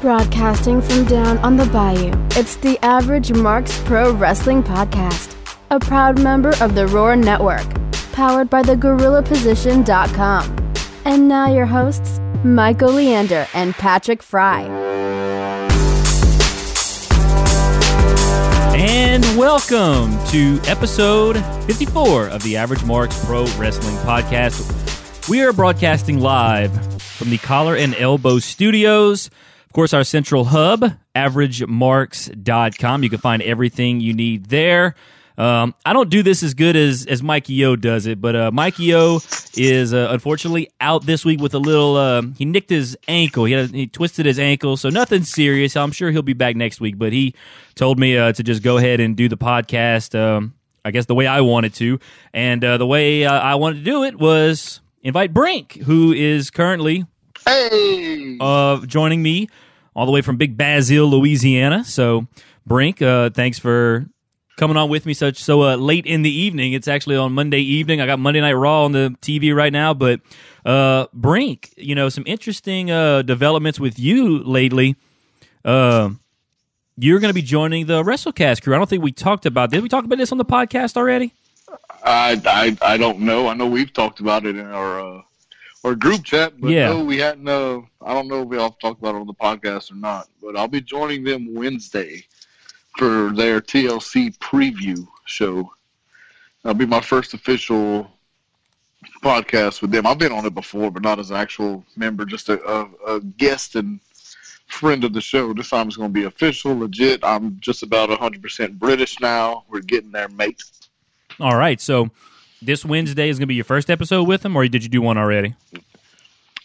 Broadcasting from down on the bayou, it's the Average Marks Pro Wrestling Podcast, a proud member of the Roar Network, powered by the GorillaPosition.com. And now your hosts, Michael Leander and Patrick Fry. And welcome to episode 54 of the Average Marks Pro Wrestling Podcast. We are broadcasting live from the Collar and Elbow Studios. Of course, our central hub, averagemarks.com. You can find everything you need there. Um, I don't do this as good as as Mikey does it, but uh, Mikey is uh, unfortunately out this week with a little. Uh, he nicked his ankle. He had, he twisted his ankle, so nothing serious. I'm sure he'll be back next week. But he told me uh, to just go ahead and do the podcast. Um, I guess the way I wanted to, and uh, the way uh, I wanted to do it was invite Brink, who is currently Hey! uh, joining me all the way from Big Basil, Louisiana. So, Brink, uh, thanks for coming on with me such so uh, late in the evening. It's actually on Monday evening. I got Monday Night Raw on the TV right now, but uh, Brink, you know, some interesting uh, developments with you lately. Uh, you're going to be joining the WrestleCast crew. I don't think we talked about. Did we talk about this on the podcast already? I, I I don't know. I know we've talked about it in our our group chat, but Yeah. no, we hadn't. Uh, I don't know if we all talked about it on the podcast or not. But I'll be joining them Wednesday for their TLC preview show. That'll be my first official podcast with them. I've been on it before, but not as an actual member, just a, a, a guest and friend of the show. This time it's going to be official, legit. I'm just about 100% British now. We're getting there, mate. All right. So this Wednesday is going to be your first episode with them, or did you do one already?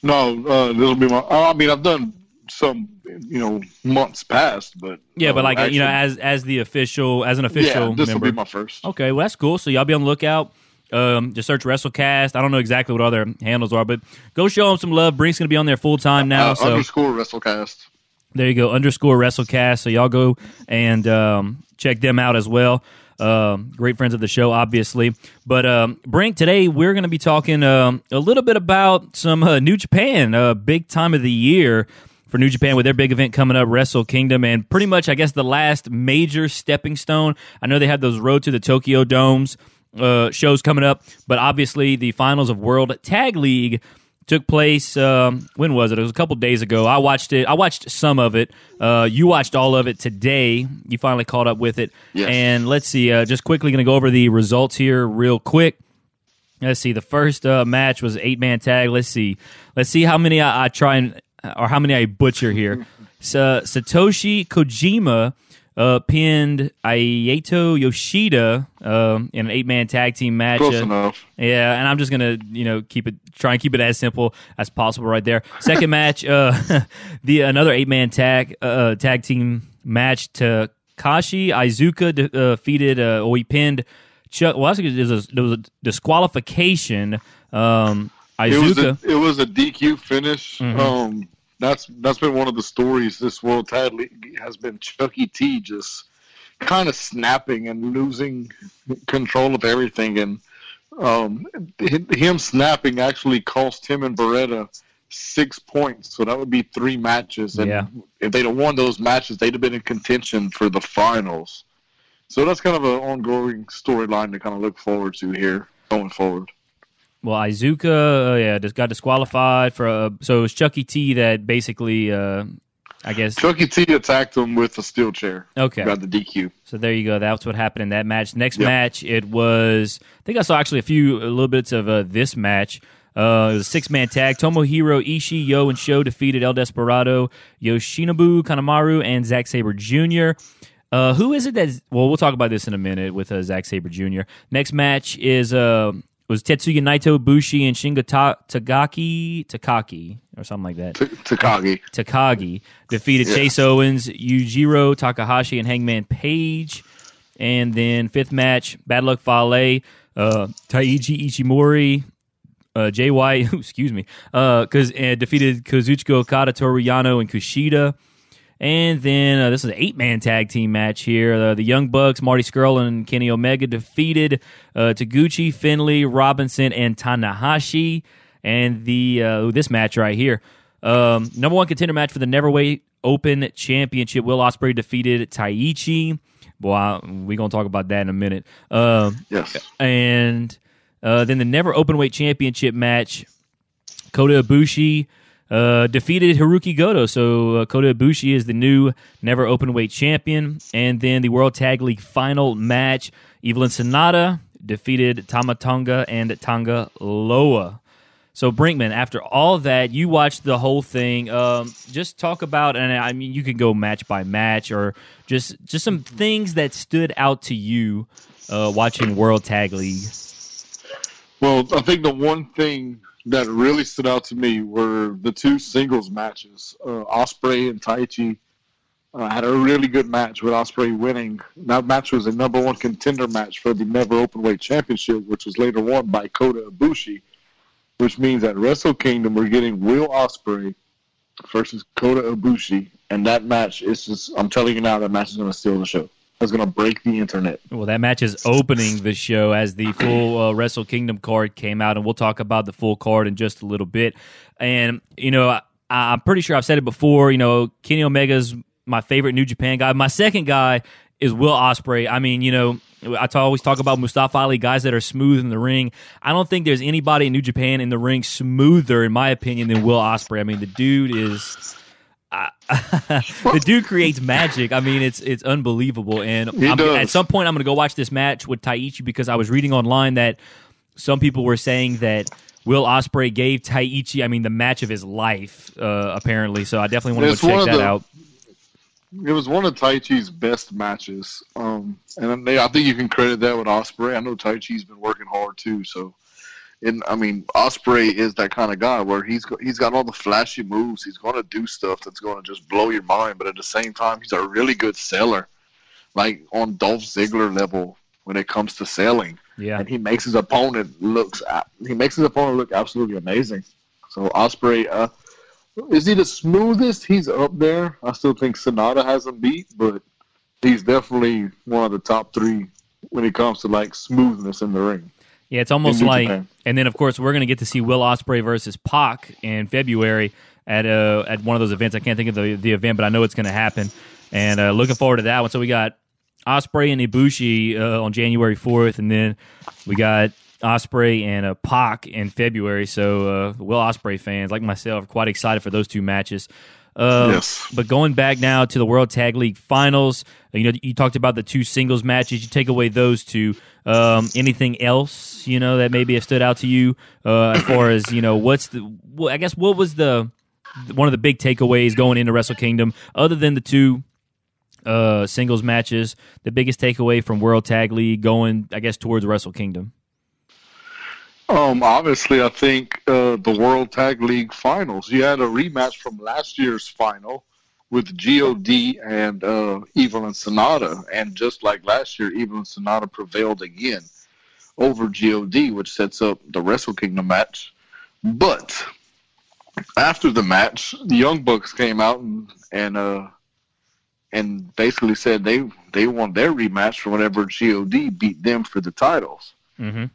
No, uh, this will be my. I mean, I've done some, you know, months past, but Yeah, but uh, like you know, as as the official, as an official yeah, this member. will be my first. Okay, well that's cool. So y'all be on the lookout. Um, just search WrestleCast. I don't know exactly what other handles are, but go show them some love. Brink's gonna be on there full time now. Uh, so underscore WrestleCast. there you go, underscore WrestleCast. So y'all go and um, check them out as well. Um, great friends of the show, obviously. But um, Brink, today we're going to be talking um, a little bit about some uh, New Japan, uh, big time of the year for New Japan with their big event coming up, Wrestle Kingdom, and pretty much, I guess, the last major stepping stone. I know they have those Road to the Tokyo Domes uh, shows coming up, but obviously the finals of World Tag League took place um, when was it? It was a couple days ago. I watched it. I watched some of it. Uh, you watched all of it today. You finally caught up with it. Yes. and let's see uh, just quickly going to go over the results here real quick. Let's see the first uh, match was eight man tag. Let's see. Let's see how many i, I try and or how many i butcher here. So, satoshi kojima uh, pinned Ayato Yoshida um, in an eight-man tag team match. Close Uh, enough. yeah, and I'm just gonna you know keep it try and keep it as simple as possible right there. Second match, uh, the another eight man tag uh, tag team match to Kashi Izuka de- uh, defeated uh, or he pinned Chuck. Well, actually, there was a, there was a disqualification. Um, It was, a, Iizuka. it was a DQ finish. Mhm. Um, that's that's been one of the stories. This World Tag League has been Chucky T just kind of snapping and losing control of everything, and um, him snapping actually cost him and Beretta six points. So that would be three matches, and Yeah. if they'd have won those matches, they'd have been in contention for the finals. So that's kind of an ongoing storyline to kind of look forward to here going forward. Well, Iizuka, uh, yeah, just got disqualified for. Uh, so it was Chucky T that basically, uh, I guess. Chucky T attacked him with a steel chair. Okay. Got the DQ. So there you go. That's what happened in that match. Next Yep. match, it was. I think I saw actually a few, a little bits of uh, this match. Uh, it was a six man tag. Tomohiro Ishii, Yo, and Sho defeated El Desperado, Yoshinobu Kanemaru, and Zack Sabre Jr. Uh, who is it that? Well, we'll talk about this in a minute with uh, Zack Sabre Jr. Next match is uh was Tetsuya Naito, Bushi, and Shinga Ta- Tagaki Takaki or something like that. T- Takagi. Takagi defeated Yeah. Chase Owens, Yujiro Takahashi, and Hangman Page. And then fifth match, Bad Luck Fale, uh, Taiji Ishimori, uh, JY, excuse me, uh, cause, uh, defeated Kazuchika Okada, Toru Yano, and Kushida. And then uh, this is an eight man tag team match here. Uh, the Young Bucks, Marty Scurll, and Kenny Omega defeated uh, Taguchi, Finley, Robinson, and Tanahashi. And the uh, this match right here, um, number one contender match for the never weight Open Championship. Will Ospreay defeated Taichi. Boy, we're gonna talk about that in a minute. Um, Yes. and uh, then the Never Openweight Championship match, Kota Ibushi uh, defeated Hirooki Goto. So uh, Kota Ibushi is the new Never Openweight Champion. And then the World Tag League final match, Evil and Sanada defeated Tamatonga and Tonga Loa. So Brinkman, after all that, you watched the whole thing. Um, just talk about, and I mean, you can go match by match, or just just some things that stood out to you uh, watching World Tag League. Well, I think the one thing that really stood out to me were the two singles matches. Uh, Ospreay and Taichi uh, had a really good match with Ospreay winning. That match was a number one contender match for the Never Openweight Championship, which was later won by Kota Ibushi. Which means at Wrestle Kingdom we're getting Will Ospreay versus Kota Ibushi, and that match is just—I'm telling you now, that match is going to steal the show. It's going to break the internet. Well, that match is opening the show as the full uh, Wrestle Kingdom card came out, and we'll talk about the full card in just a little bit. And you know, I, I'm pretty sure I've said it before. You know, Kenny Omega's my favorite New Japan guy. My second guy is Will Ospreay. I mean, you know, I always talk about Mustafa Ali, guys that are smooth in the ring. I don't think there's anybody in New Japan in the ring smoother, in my opinion, than Will Ospreay. I mean, the dude is. The dude creates magic. I mean, it's it's unbelievable. And at some point, I'm going to go watch this match with Taichi because I was reading online that some people were saying that Will Ospreay gave Taichi, I mean, the match of his life, uh, apparently. So I definitely want to go check that the- out. It was one of Taichi's best matches, um, and they, I think you can credit that with Ospreay. I know Taichi's been working hard too, so. And I mean, Ospreay is that kind of guy where he's he's got all the flashy moves. He's going to do stuff that's going to just blow your mind, but at the same time, he's a really good seller, like on Dolph Ziggler level when it comes to selling. Yeah. and he makes his opponent looks he makes his opponent look absolutely amazing. So Ospreay, uh, is he the smoothest? He's up there. I still think Sanada has him beat, but he's definitely one of the top three when it comes to like smoothness in the ring. Yeah, it's almost like, Japan. and then of course we're going to get to see Will Ospreay versus Pac in February at uh at one of those events. I can't think of the the event, but I know it's going to happen, and uh, looking forward to that one. So we got Ospreay and Ibushi uh, on January fourth, and then we got Ospreay and uh, Pac in February. So uh, Will Ospreay fans like myself are quite excited for those two matches. Uh, Yes. But going back now to the World Tag League Finals, you know, you talked about the two singles matches. You take away those two. Um, anything else, you know, that maybe have stood out to you uh, as far as you know? What's the? Well, I guess what was the one of the big takeaways going into Wrestle Kingdom, other than the two uh, singles matches? The biggest takeaway from World Tag League going, I guess, towards Wrestle Kingdom. Um, obviously, I think uh, the World Tag League Finals. You had a rematch from last year's final with God and uh, Evil and Sanada, and just like last year, Evil and Sanada prevailed again over God, which sets up the Wrestle Kingdom match. But after the match, the Young Bucks came out and and uh, and basically said they they want their rematch for whenever God beat them for the titles. Mm-hmm.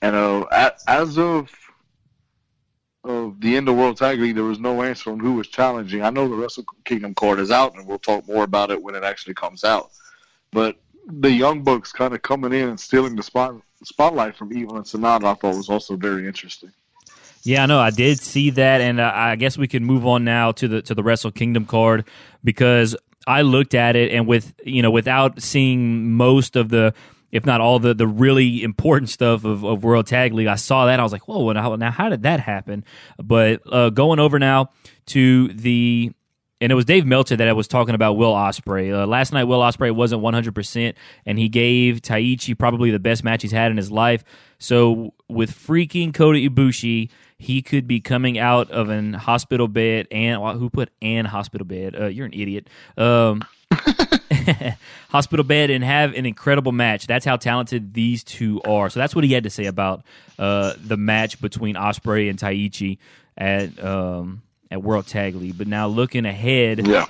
And uh, as of of the end of World Tag League, there was no answer on who was challenging. I know the Wrestle Kingdom card is out, and we'll talk more about it when it actually comes out. But the Young Bucks kind of coming in and stealing the spot spotlight from Evil and Sanada, I thought was also very interesting. Yeah, I know. I did see that, and uh, I guess we can move on now to the to the Wrestle Kingdom card because I looked at it, and with you know, without seeing most of the, if not all the the really important stuff of, of World Tag League, I saw that I was like, whoa! Now, now how did that happen? But uh, going over now to the and it was Dave Meltzer that I was talking about Will Ospreay. Uh, last night, Will Ospreay wasn't 100%, and he gave Taichi probably the best match he's had in his life. So, with freaking Kota Ibushi, he could be coming out of an hospital bed and who put an hospital bed? Uh, you're an idiot. Um, hospital bed and have an incredible match. That's how talented these two are. So that's what he had to say about uh, the match between Ospreay and Taichi at um, at World Tag League. But now looking ahead, Yeah.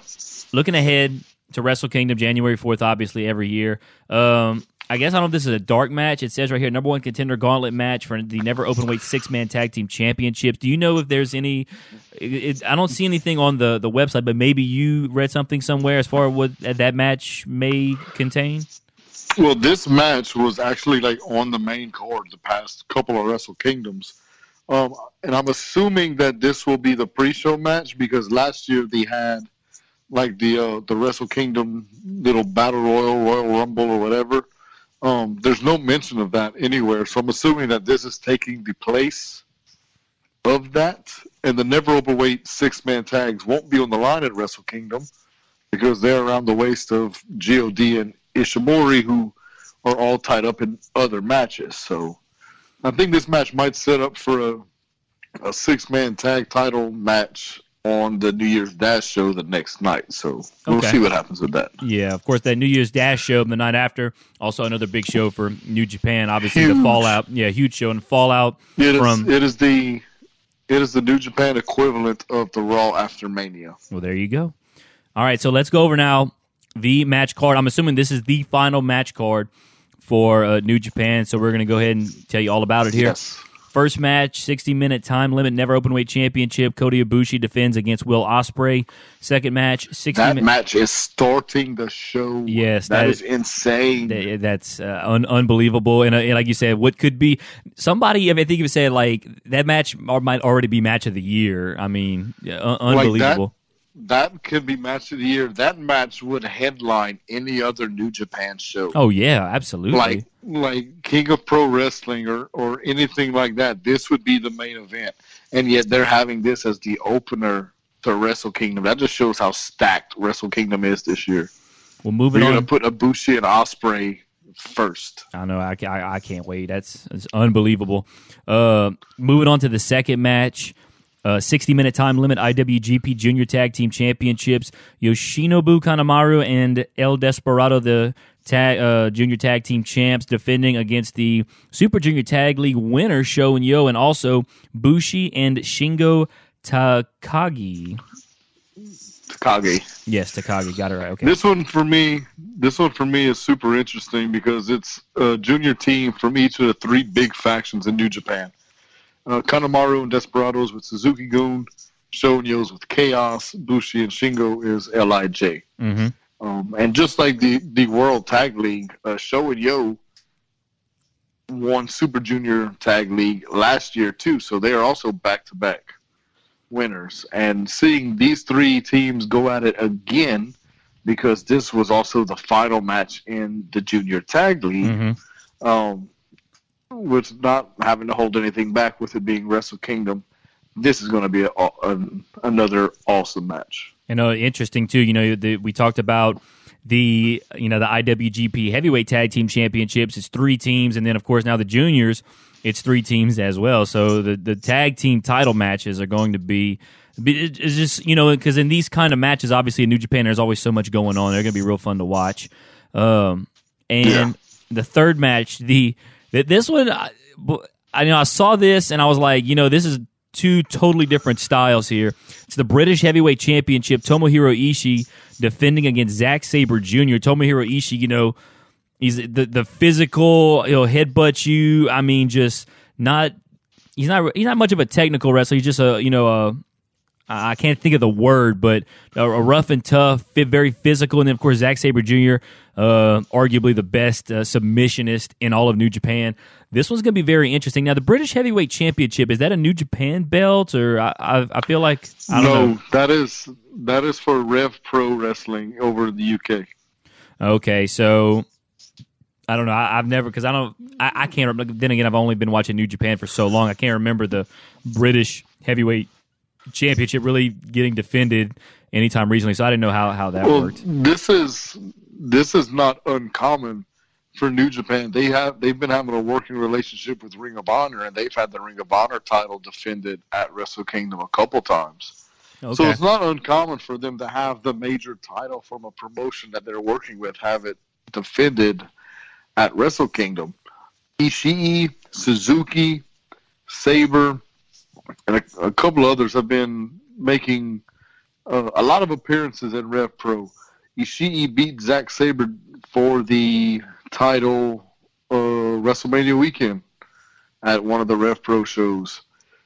looking ahead to Wrestle Kingdom January fourth, obviously every year. Um, I guess I don't know if this is a dark match. It says right here, number one contender gauntlet match for the never open weight six man tag team championships. Do you know if there's any? It, I don't see anything on the the website, but maybe you read something somewhere as far as what that match may contain. Well, this match was actually like on the main card the past couple of Wrestle Kingdoms. Um, and I'm assuming that this will be the pre-show match because last year they had like the uh, the Wrestle Kingdom little battle royal, Royal Rumble, or whatever. Um, there's no mention of that anywhere, so I'm assuming that this is taking the place of that, and the never openweight six man tags won't be on the line at Wrestle Kingdom because they're around the waist of God and Ishimori, who are all tied up in other matches. So I think this match might set up for a, a six man tag title match on the New Year's Dash show the next night. So we'll Okay. see what happens with that. Yeah, of course, that New Year's Dash show the night after. Also, another big show for New Japan. Obviously, the Fallout. Yeah, huge show and Fallout It is, from. it is the it is the New Japan equivalent of the Raw after Mania. Well, there you go. All right, so let's go over now the match card. I'm assuming this is the final match card for uh, New Japan. So we're going to go ahead and tell you all about it here. Yes. First match, 60 minute time limit, never open weight championship. Kota Ibushi defends against Will Ospreay. Second match, 60 That minute. match is starting the show. Yes, that that is, insane. Th- That's uh, un- unbelievable, and, uh, and like you said, what could be somebody? I, mean, I think you said like that match might already be match of the year. I mean, yeah, un- unbelievable. that could be match of the year. That match would headline any other New Japan show. oh yeah, absolutely. like like King of Pro Wrestling or or anything like that. This would be the main event, and yet they're having this as the opener to Wrestle Kingdom. That just shows how stacked Wrestle Kingdom is this year. well, We're moving gonna on. put Ibushi and Ospreay first. I know. I, I, I can't wait. That's, that's unbelievable. Uh, moving on to the second match. Uh, 60 minute time limit IWGP Junior Tag Team Championships. Yoshinobu Kanemaru and El Desperado, the tag, uh, Junior Tag Team champs, defending against the Super Junior Tag League winner Sho and Yo, and also Bushi and Shingo Takagi. Takagi. Yes, Takagi. Got it right. Okay. This one for me, this one for me is super interesting because it's a junior team from each of the three big factions in New Japan. Uh, Kanemaru and Desperados with Suzuki Gun, Shonyo's with Chaos, Bushi and Shingo is Lij. hmm Um, and just like the, the World Tag League, uh, Sho and Yo won Super Junior Tag League last year too, so they are also back to back winners. And seeing these three teams go at it again, because this was also the final match in the Junior Tag League, hmm um, with not having to hold anything back with it being Wrestle Kingdom, this is going to be a, a, another awesome match. You know, interesting too. You know, the, we talked about the you know the IWGP Heavyweight Tag Team Championships. It's three teams, and then of course now the juniors, it's three teams as well. So the the tag team title matches are going to be. be- It's just you know because in these kind of matches, obviously in New Japan, there's always so much going on. They're going to be real fun to watch. Um, and Yeah. the third match, the th- this one, I, I know I saw this and I was like, you know, this is two totally different styles here. It's the British Heavyweight Championship. Tomohiro Ishii defending against Zack Sabre Jr. Tomohiro Ishii, you know, he's the the physical, you know, headbutt you. I mean, just not. He's not. He's not much of a technical wrestler. He's just a you know a I can't think of the word, but a, rough and tough, very physical, and then of course Zack Sabre Jr., uh, arguably the best uh, submissionist in all of New Japan. This one's going to be very interesting. Now, the British Heavyweight Championship is that a New Japan belt, or I, I, I feel like I don't no, know. that is that is for Rev Pro Wrestling over in the UK. Okay, so I don't know. I, I've never because I don't. I, I can't. remember. Then again, I've only been watching New Japan for so long. I can't remember the British Heavyweight Championship really getting defended anytime recently. So I didn't know how how that well, worked. this is this is not uncommon for New Japan. They have they've been having a working relationship with Ring of Honor, and they've had the Ring of Honor title defended at Wrestle Kingdom a couple times. So it's not uncommon for them to have the major title from a promotion that they're working with have it defended at Wrestle Kingdom. Ishii, Suzuki, Sabre, and a, a couple others have been making uh, a lot of appearances at Rev Pro. Ishii beat Zack Sabre for the title uh, WrestleMania weekend at one of the Rev Pro shows.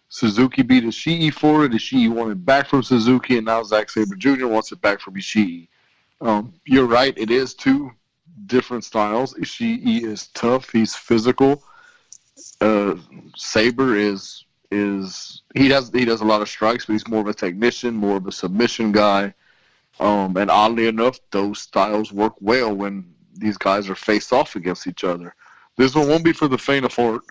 Suzuki beat Ishii for it. Ishii won it back from Suzuki, and now Zack Sabre Jr. wants it back from Ishii. Um, you're right. It is two different styles. Ishii is tough. He's physical. Uh, Sabre is is he does he does a lot of strikes, but he's more of a technician, more of a submission guy. Um, and oddly enough, those styles work well when these guys are faced off against each other. This one won't be for the faint of heart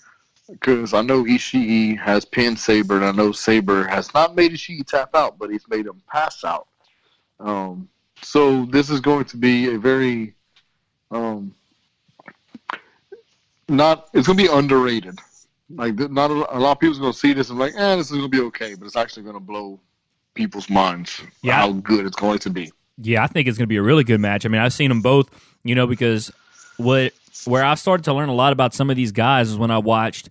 because I know Ishii has pinned Sabre, and I know Sabre has not made Ishii tap out, but he's made him pass out. Um, so this is going to be a very um, not. It's going to be underrated. Like not a, a lot of people's going to see this and like, eh, this is going to be okay, but it's actually going to blow people's minds Yeah. how good it's going to be. Yeah, I think it's going to be a really good match. I mean, I've seen them both, you know, because what where I started to learn a lot about some of these guys is when I watched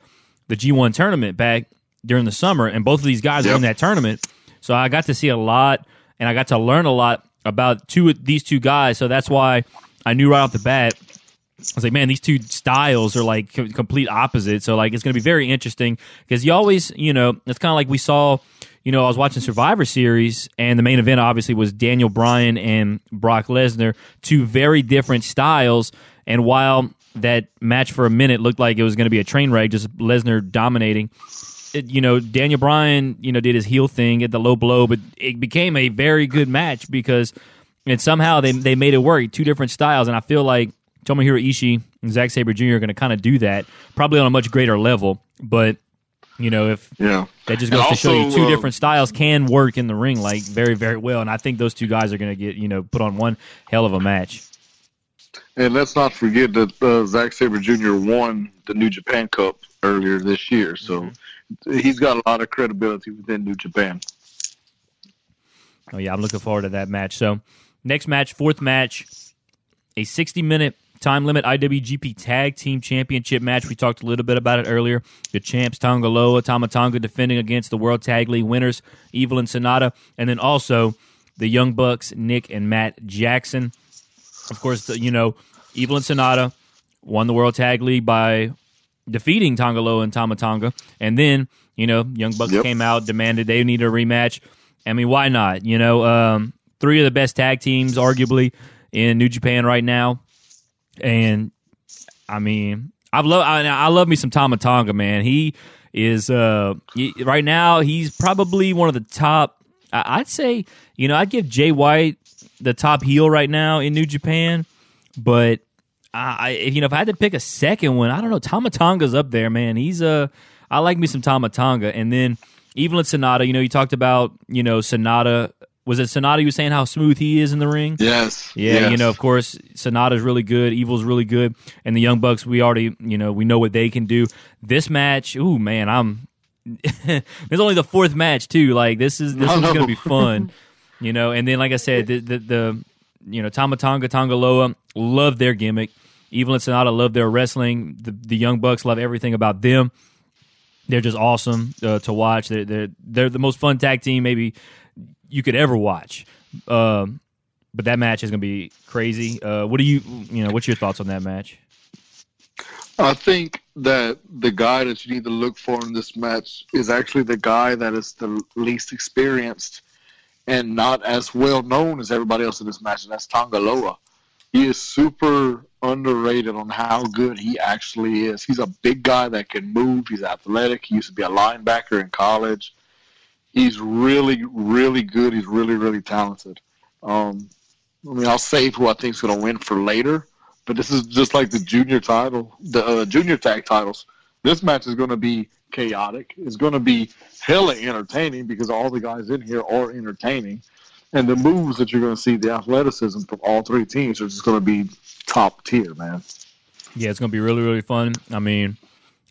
the G1 tournament back during the summer, and both of these guys were in that tournament. So I got to see a lot, and I got to learn a lot about two these two guys. So that's why I knew right off the bat. I was like, man, these two styles are like co- complete opposites. So like, it's going to be very interesting because you always, you know, it's kind of like we saw. You know, I was watching Survivor Series, and the main event obviously was Daniel Bryan and Brock Lesnar, two very different styles. And while that match for a minute looked like it was going to be a train wreck, just Lesnar dominating, it, you know, Daniel Bryan, you know, did his heel thing at the low blow, but it became a very good match because, and somehow they they made it work. Two different styles, and I feel like Tomohiro Ishii and Zack Sabre Jr. are going to kind of do that, probably on a much greater level. But you know, if Yeah. that just And goes to show you two uh, different styles can work in the ring like very very well, and I think those two guys are going to get you know put on one hell of a match. And let's not forget that uh, Zack Sabre Jr. won the New Japan Cup earlier this year, so he's got a lot of credibility within New Japan. Oh yeah, I'm looking forward to that match. So next match, fourth match, a 60 minute time limit IWGP Tag Team Championship match. We talked a little bit about it earlier. The champs Tonga Loa, Tamatonga defending against the World Tag League winners Evil and Sanada, and then also the Young Bucks Nick and Matt Jackson. Of course, the, you know Evil and Sanada won the World Tag League by defeating Tonga Loa and Tamatonga, and then you know Young Bucks Yep. came out demanded they need a rematch. I mean, why not? You know, um, three of the best tag teams, arguably in New Japan right now, and I mean, I've love I, I love me some Tamatonga, man. He is uh he- right now he's probably one of the top. I- I'd say you know I'd give Jay White the top heel right now in New Japan, but I I- if you know if I had to pick a second one, I don't know. Tamatonga's up there, man. He's uh I like me some Tamatonga, and then Evil and Sanada. You know, you talked about you know Sanada. Was it Sanada? You were saying how smooth he is in the ring. Yes. Yeah, yes. you know, of course, Sanada's really good, Evil's really good, and the Young Bucks, we already, you know, we know what they can do. This match, ooh, man, I'm. it's only the fourth match too. Like this is this I one's know. gonna be fun, you know. And then, like I said, the the, the you know Tamatonga, Tongaloa love their gimmick. Evil and Sanada love their wrestling. The the Young Bucks love everything about them. They're just awesome uh, to watch. They're, they're they're the most fun tag team maybe you could ever watch. Um, but that match is going to be crazy. Uh, what do you, you know, what's your thoughts on that match? I think that the guy that you need to look for in this match is actually the guy that is the least experienced and not as well known as everybody else in this match, and that's Tongaloa. He is super underrated on how good he actually is. He's a big guy that can move. He's athletic. He used to be a linebacker in college. He's really, really good. He's really, really talented. Um, I mean, I'll save who I think is going to win for later, but this is just like the junior title, the uh, junior tag titles. This match is going to be chaotic. It's going to be hella entertaining because all the guys in here are entertaining, and the moves that you're going to see, the athleticism from all three teams are just going to be top tier, man. Yeah, it's going to be really, really fun. I mean,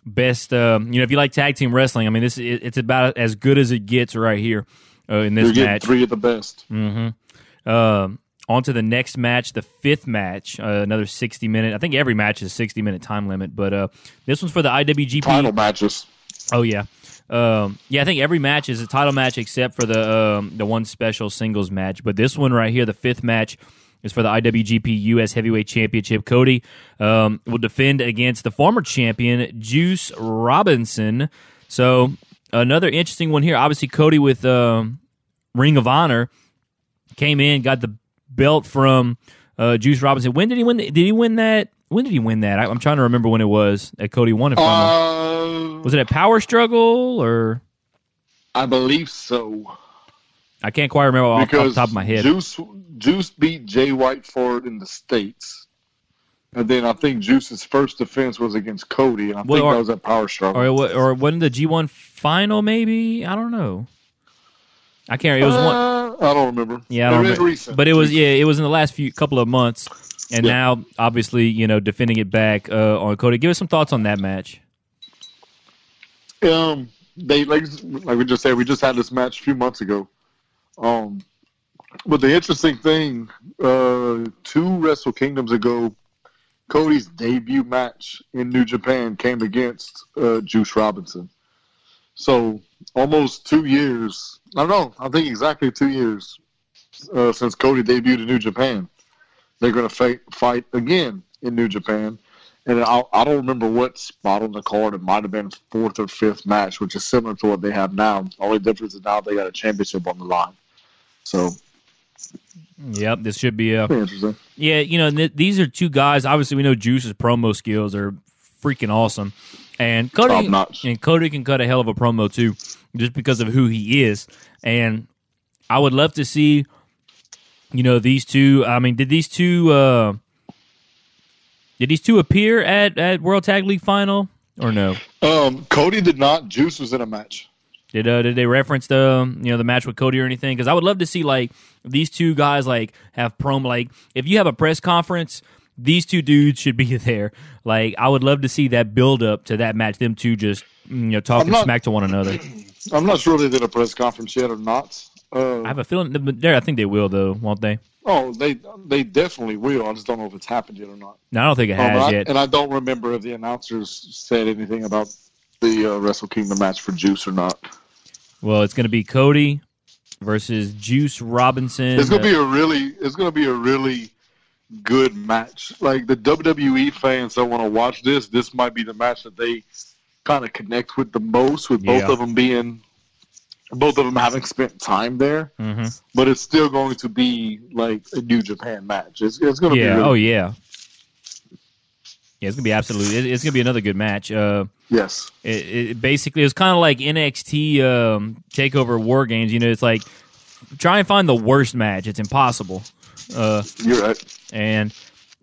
best, um, you know, if you like tag team wrestling, I mean, this it, it's about as good as it gets right here uh, in this match. three of the best. Mm-hmm. Um, on to the next match, the fifth match, uh, another 60 minute. I think every match is 60 minute time limit, but uh, this one's for the IWGP. Title matches. Oh yeah, um, yeah. I think every match is a title match except for the um, the one special singles match. But this one right here, the fifth match, is for the IWGP US Heavyweight Championship. Cody um, will defend against the former champion Juice Robinson. So another interesting one here. Obviously, Cody with um, Ring of Honor came in, got the belt from uh, Juice Robinson. When did he win? The, did he win that? When did he win that? I, am trying to remember when it was that Cody won it from. Uh, Was it a Power Struggle or I believe so. I can't quite remember off, off the top of my head. Juice Juice beat Jay White for it in the states, and then I think Juice's first defense was against Cody, and I Well, think or- that was at Power Struggle. or or wasn't the G1 final? Maybe I don't know. I can't. It was one. Uh, I don't remember. Yeah, I don't it remember. recent. But it was yeah, it was in the last few couple of months, and Yeah. now obviously you know defending it back uh, on Cody. Give us some thoughts on that match. Um, they like like we just said, we just had this match a few months ago. Um, but the interesting thing, uh, two Wrestle Kingdoms ago, Cody's debut match in New Japan came against uh, Juice Robinson. So almost two years. I don't know. I think exactly two years uh, since Cody debuted in New Japan. They're going to fight fight again in New Japan. And I, I don't remember what spot on the card. It might have been fourth or fifth match, which is similar to what they have now. The only difference is now they got a championship on the line. So, Yep, this should be a interesting. Yeah, you know, th- these are two guys. Obviously, we know Juice's promo skills are freaking awesome, and Cody Top notch. and Cody can cut a hell of a promo too, just because of who he is. And I would love to see, you know, these two. I mean, did these two? Uh, did these two appear at at World Tag League final or no? Um, Cody did not. Juice was in a match. Did uh, did they reference the you know the match with Cody or anything? Because I would love to see like these two guys like have promo. Like if you have a press conference, these two dudes should be there. Like I would love to see that build up to that match. Them two just you know talking not- smack to one another. I'm not sure they did a press conference yet or not. Uh, I have a feeling there. I think they will though, won't they? oh, they they definitely will. I just don't know if it's happened yet or not. No, I don't think it Um, has I- yet. and I don't remember if the announcers said anything about the uh, Wrestle Kingdom match for Juice or not. Well, it's going to be Cody versus Juice Robinson. It's gonna be a really, it's gonna be a really good match. Like the WWE fans that want to watch this, this might be the match that they kind of connect with the most. With both Yeah. of them being, both of them having spent time there, hmm but it's still going to be like a New Japan match. It's, it's gonna Yeah. be. Really, Oh yeah. Yeah, it's gonna be absolutely. It's gonna be another good match. Uh, yes. it, it basically it was kind of like NXT um, Takeover War Games. You know, it's like try and find the worst match. It's impossible. Uh, You're right. and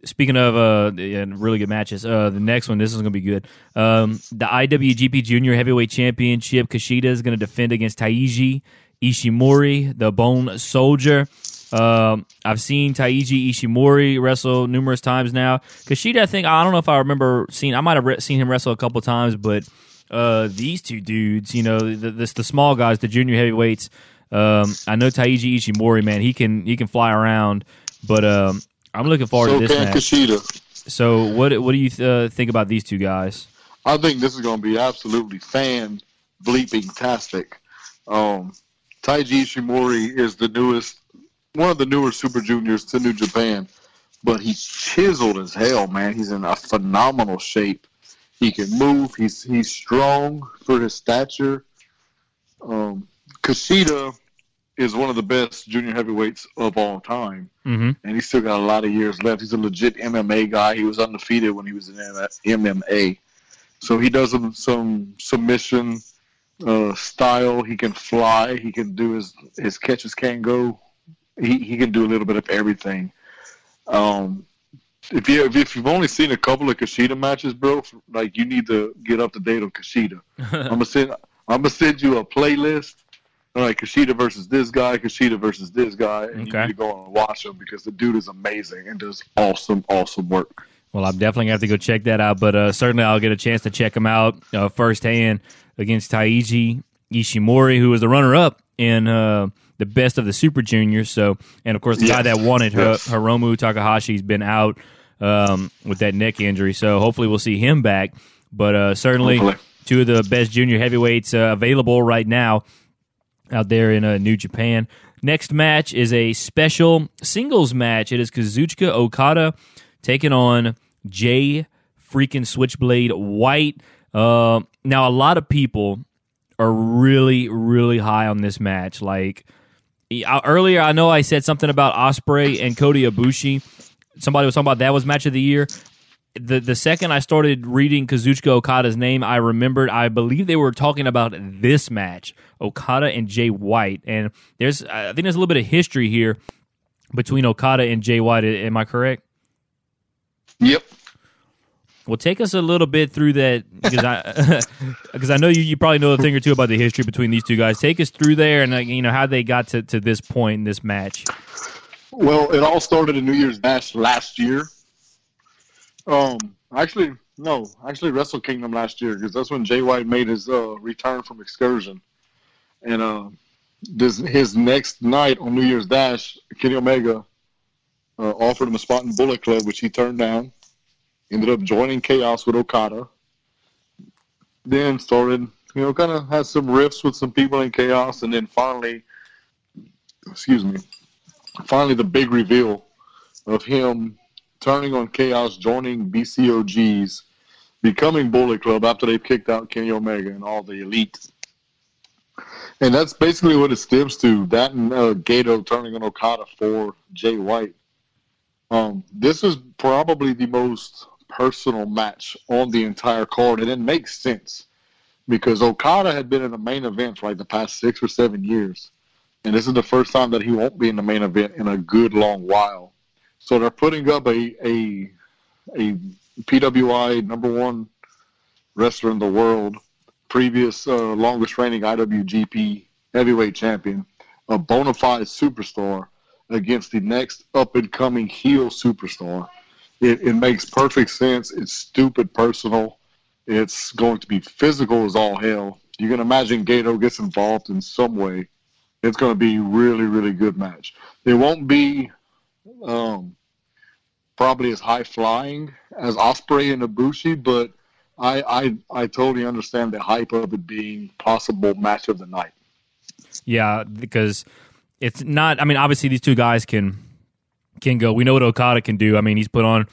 speaking of uh, and really good matches, uh, the next one this is going to be good. Um, the IWGP Junior Heavyweight Championship, Kushida is going to defend against Taiji Ishimori, the Bone Soldier. Um, I've seen Taiji Ishimori wrestle numerous times now. Kushida, I think I don't know if I remember seeing. I might have re- seen him wrestle a couple times, but uh, these two dudes, you know, the, the, the small guys, the junior heavyweights. Um, I know Taiji Ishimori, man, he can he can fly around, but um, I'm looking forward So to this can match. Kushida. So what what do you uh, think about these two guys? I think this is going to be absolutely fan bleeping tastic. Um, Taiji Ishimori is the newest, one of the newer Super Juniors to New Japan, but he's chiseled as hell, man. He's in a phenomenal shape. He can move. He's he's strong for his stature. Um, Kushida is one of the best junior heavyweights of all time Mm-hmm. and he's still got a lot of years left. He's a legit MMA guy. He was undefeated when he was in MMA. So he does some, some submission uh, style. He can fly. He can do his his catches can go. He he can do a little bit of everything. Um, if you if you've only seen a couple of Kushida matches, bro, like you need to get up to date on Kushida. I'm gonna send I'm gonna send you a playlist. All right, Kushida versus this guy, Kushida versus this guy, and you Okay. need to go and watch him because the dude is amazing and does awesome, awesome work. Well, I'm definitely gonna have to go check that out, but uh, certainly I'll get a chance to check him out uh, firsthand against Taiji Ishimori, who was the runner-up in uh, the best of the Super Juniors. So, and of course, the guy that wanted it, Hi- Yes. Hiromu Takahashi's been out um, with that neck injury. So, hopefully, we'll see him back. But uh, certainly, Hopefully. two of the best junior heavyweights uh, available right now out there in uh, New Japan. Next match is a special singles match. It is Kazuchika Okada taking on Jay freaking Switchblade White. Uh, now, a lot of people are really, really high on this match. Like earlier, I know I said something about Ospreay and Kota Ibushi. Somebody was talking about that was match of the year. The the second I started reading Kazuchika Okada's name, I remembered. I believe they were talking about this match, Okada and Jay White. And there's, I think there's a little bit of history here between Okada and Jay White. Am I correct? Yep. Well, take us a little bit through that because I because I know you, you probably know a thing or two about the history between these two guys. Take us through there and you know how they got to, to this point in this match. Well, it all started in New Year's Dash last year. Um, actually, no, actually Wrestle Kingdom last year because that's when Jay White made his uh, return from excursion, and uh, this his next night on New Year's Dash, Kenny Omega uh, offered him a spot in Bullet Club, which he turned down ended up joining Chaos with Okada. Then started, you know, kind of had some riffs with some people in Chaos, and then finally, excuse me, finally the big reveal of him turning on Chaos, joining BCOGs, becoming Bullet Club after they kicked out Kenny Omega and all the elite. And that's basically what it stems to. That and uh, Gedo turning on Okada for Jay White. Um, this is probably the most personal match on the entire card, and it makes sense because Okada had been in the main event for like the past six or seven years, and this is the first time that he won't be in the main event in a good long while. So they're putting up a a a PWI number one wrestler in the world, previous uh, longest reigning IWGP heavyweight champion, a bona fide superstar against the next up and coming heel superstar it, it makes perfect sense. It's stupid personal. It's going to be physical as all hell. You can imagine Gedo gets involved in some way. It's going to be really, really good match. It won't be um, probably as high flying as Ospreay and Ibushi, but I, I I totally understand the hype of it being possible match of the night. Yeah, because it's not. I mean, obviously these two guys can can go. We know what Okada can do. I mean, he's put on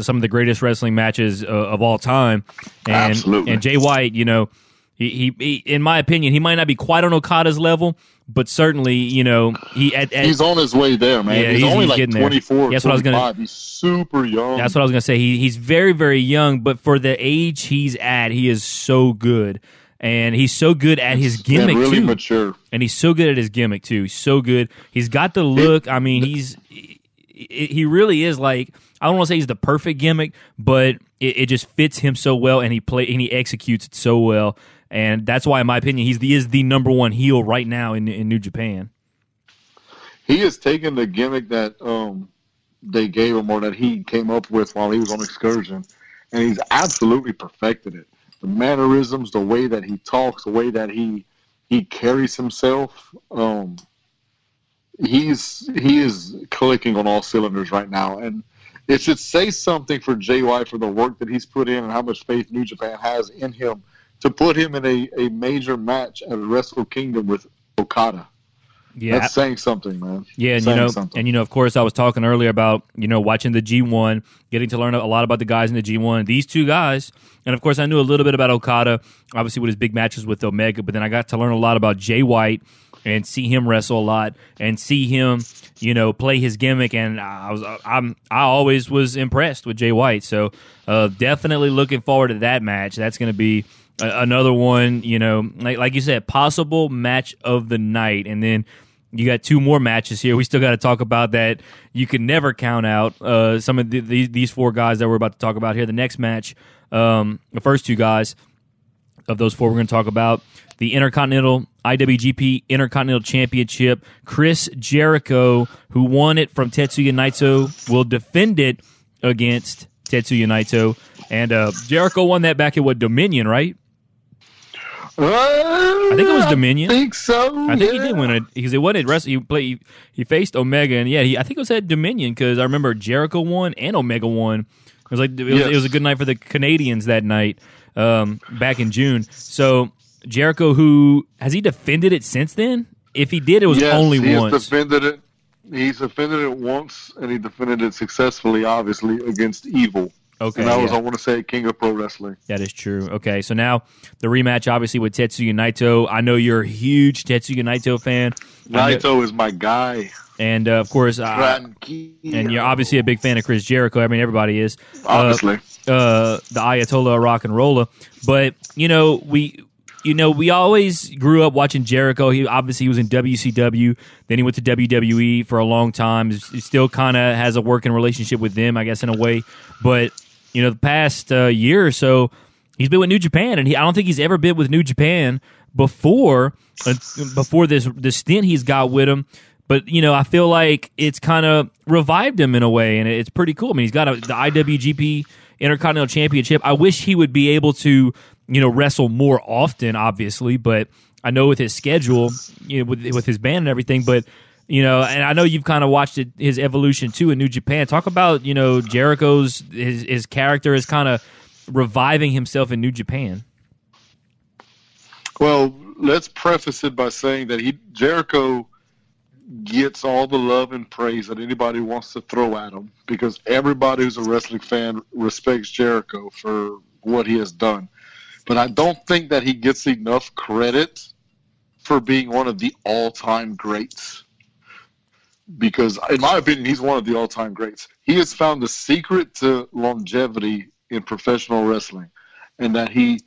some of the greatest wrestling matches uh, of all time. And, Absolutely. And Jay White, you know, he, he, he, in my opinion, he might not be quite on Okada's level, but certainly, you know, he at, at, he's on his way there, man. Yeah, he's, he's, only he's like 24, That's what I was gonna. He's super young. That's what I was gonna say. He, he's very, very young, but for the age he's at, he is so good. And he's so good at his gimmick really too. mature. And he's so good at his gimmick too. He's so good. He's got the look. I mean, he's he really is like I don't want to say he's the perfect gimmick, but it, it, just fits him so well, and he play and he executes it so well, and that's why, in my opinion, he's the is the number one heel right now in in New Japan. He has taken the gimmick that um, they gave him or that he came up with while he was on excursion, and he's absolutely perfected it. The mannerisms, the way that he talks, the way that he he carries himself. Um, he's he is clicking on all cylinders right now, and it should say something for JY for the work that he's put in and how much faith New Japan has in him to put him in a, a major match at Wrestle Kingdom with Okada. Yeah, that's saying something, man. Yeah, and saying you know, something. and you know, of course, I was talking earlier about you know watching the G one, getting to learn a lot about the guys in the G one. These two guys, and of course, I knew a little bit about Okada, obviously with his big matches with Omega, but then I got to learn a lot about Jay White and see him wrestle a lot and see him, you know, play his gimmick. And I was, I'm, I always was impressed with Jay White. So uh, definitely looking forward to that match. That's going to be a, another one, you know, like like you said, possible match of the night, and then. You got two more matches here. We still got to talk about that. You can never count out uh, some of the, the, these four guys that we're about to talk about here. The next match, um, the first two guys of those four, we're going to talk about the Intercontinental IWGP Intercontinental Championship. Chris Jericho, who won it from Tetsuya Naito, will defend it against Tetsuya Naito. And uh, Jericho won that back at what Dominion, right? Uh, I think it was Dominion. I think so. I think yeah. he did win it because it wasn't rest. He played. He faced Omega, and yeah, he, I think it was at Dominion because I remember Jericho won and Omega won. It was like it was, Yes. it was a good night for the Canadians that night um, back in June. So Jericho, who has he defended it since then? if he did, it was yes, only he once. Defended it. He's defended it once, and he defended it successfully, obviously against Evil. Okay, and that was yeah. I want to say King of Pro Wrestling. That is true. Okay, so now the rematch, obviously with Tetsuya Naito. I know you're a huge Tetsuya Naito fan, Naito is my guy. and uh, of course, uh, and you're obviously a big fan of Chris Jericho. I mean, everybody is. Uh, obviously. uh, the Ayatollah rock and roller. But you know, we you know we always grew up watching Jericho. He obviously he was in WCW, then he went to WWE for a long time. He still kind of has a working relationship with them, I guess, in a way. But you know, the past uh, year or so, he's been with New Japan, and he, I don't think he's ever been with New Japan before uh, before this this stint he's got with him. But you know, I feel like it's kind of revived him in a way, and it's pretty cool. I mean, he's got a, the IWGP Intercontinental Championship. I wish he would be able to, you know, wrestle more often, obviously. But I know with his schedule, you know, with with his band and everything. But you know, and I know you've kind of watched it, his evolution too in New Japan. Talk about you know Jericho's his his character is kind of reviving himself in New Japan. Well, let's preface it by saying that he Jericho gets all the love and praise that anybody wants to throw at him because everybody who's a wrestling fan respects Jericho for what he has done. But I don't think that he gets enough credit for being one of the all-time greats. Because in my opinion, he's one of the all-time greats. He has found the secret to longevity in professional wrestling and that he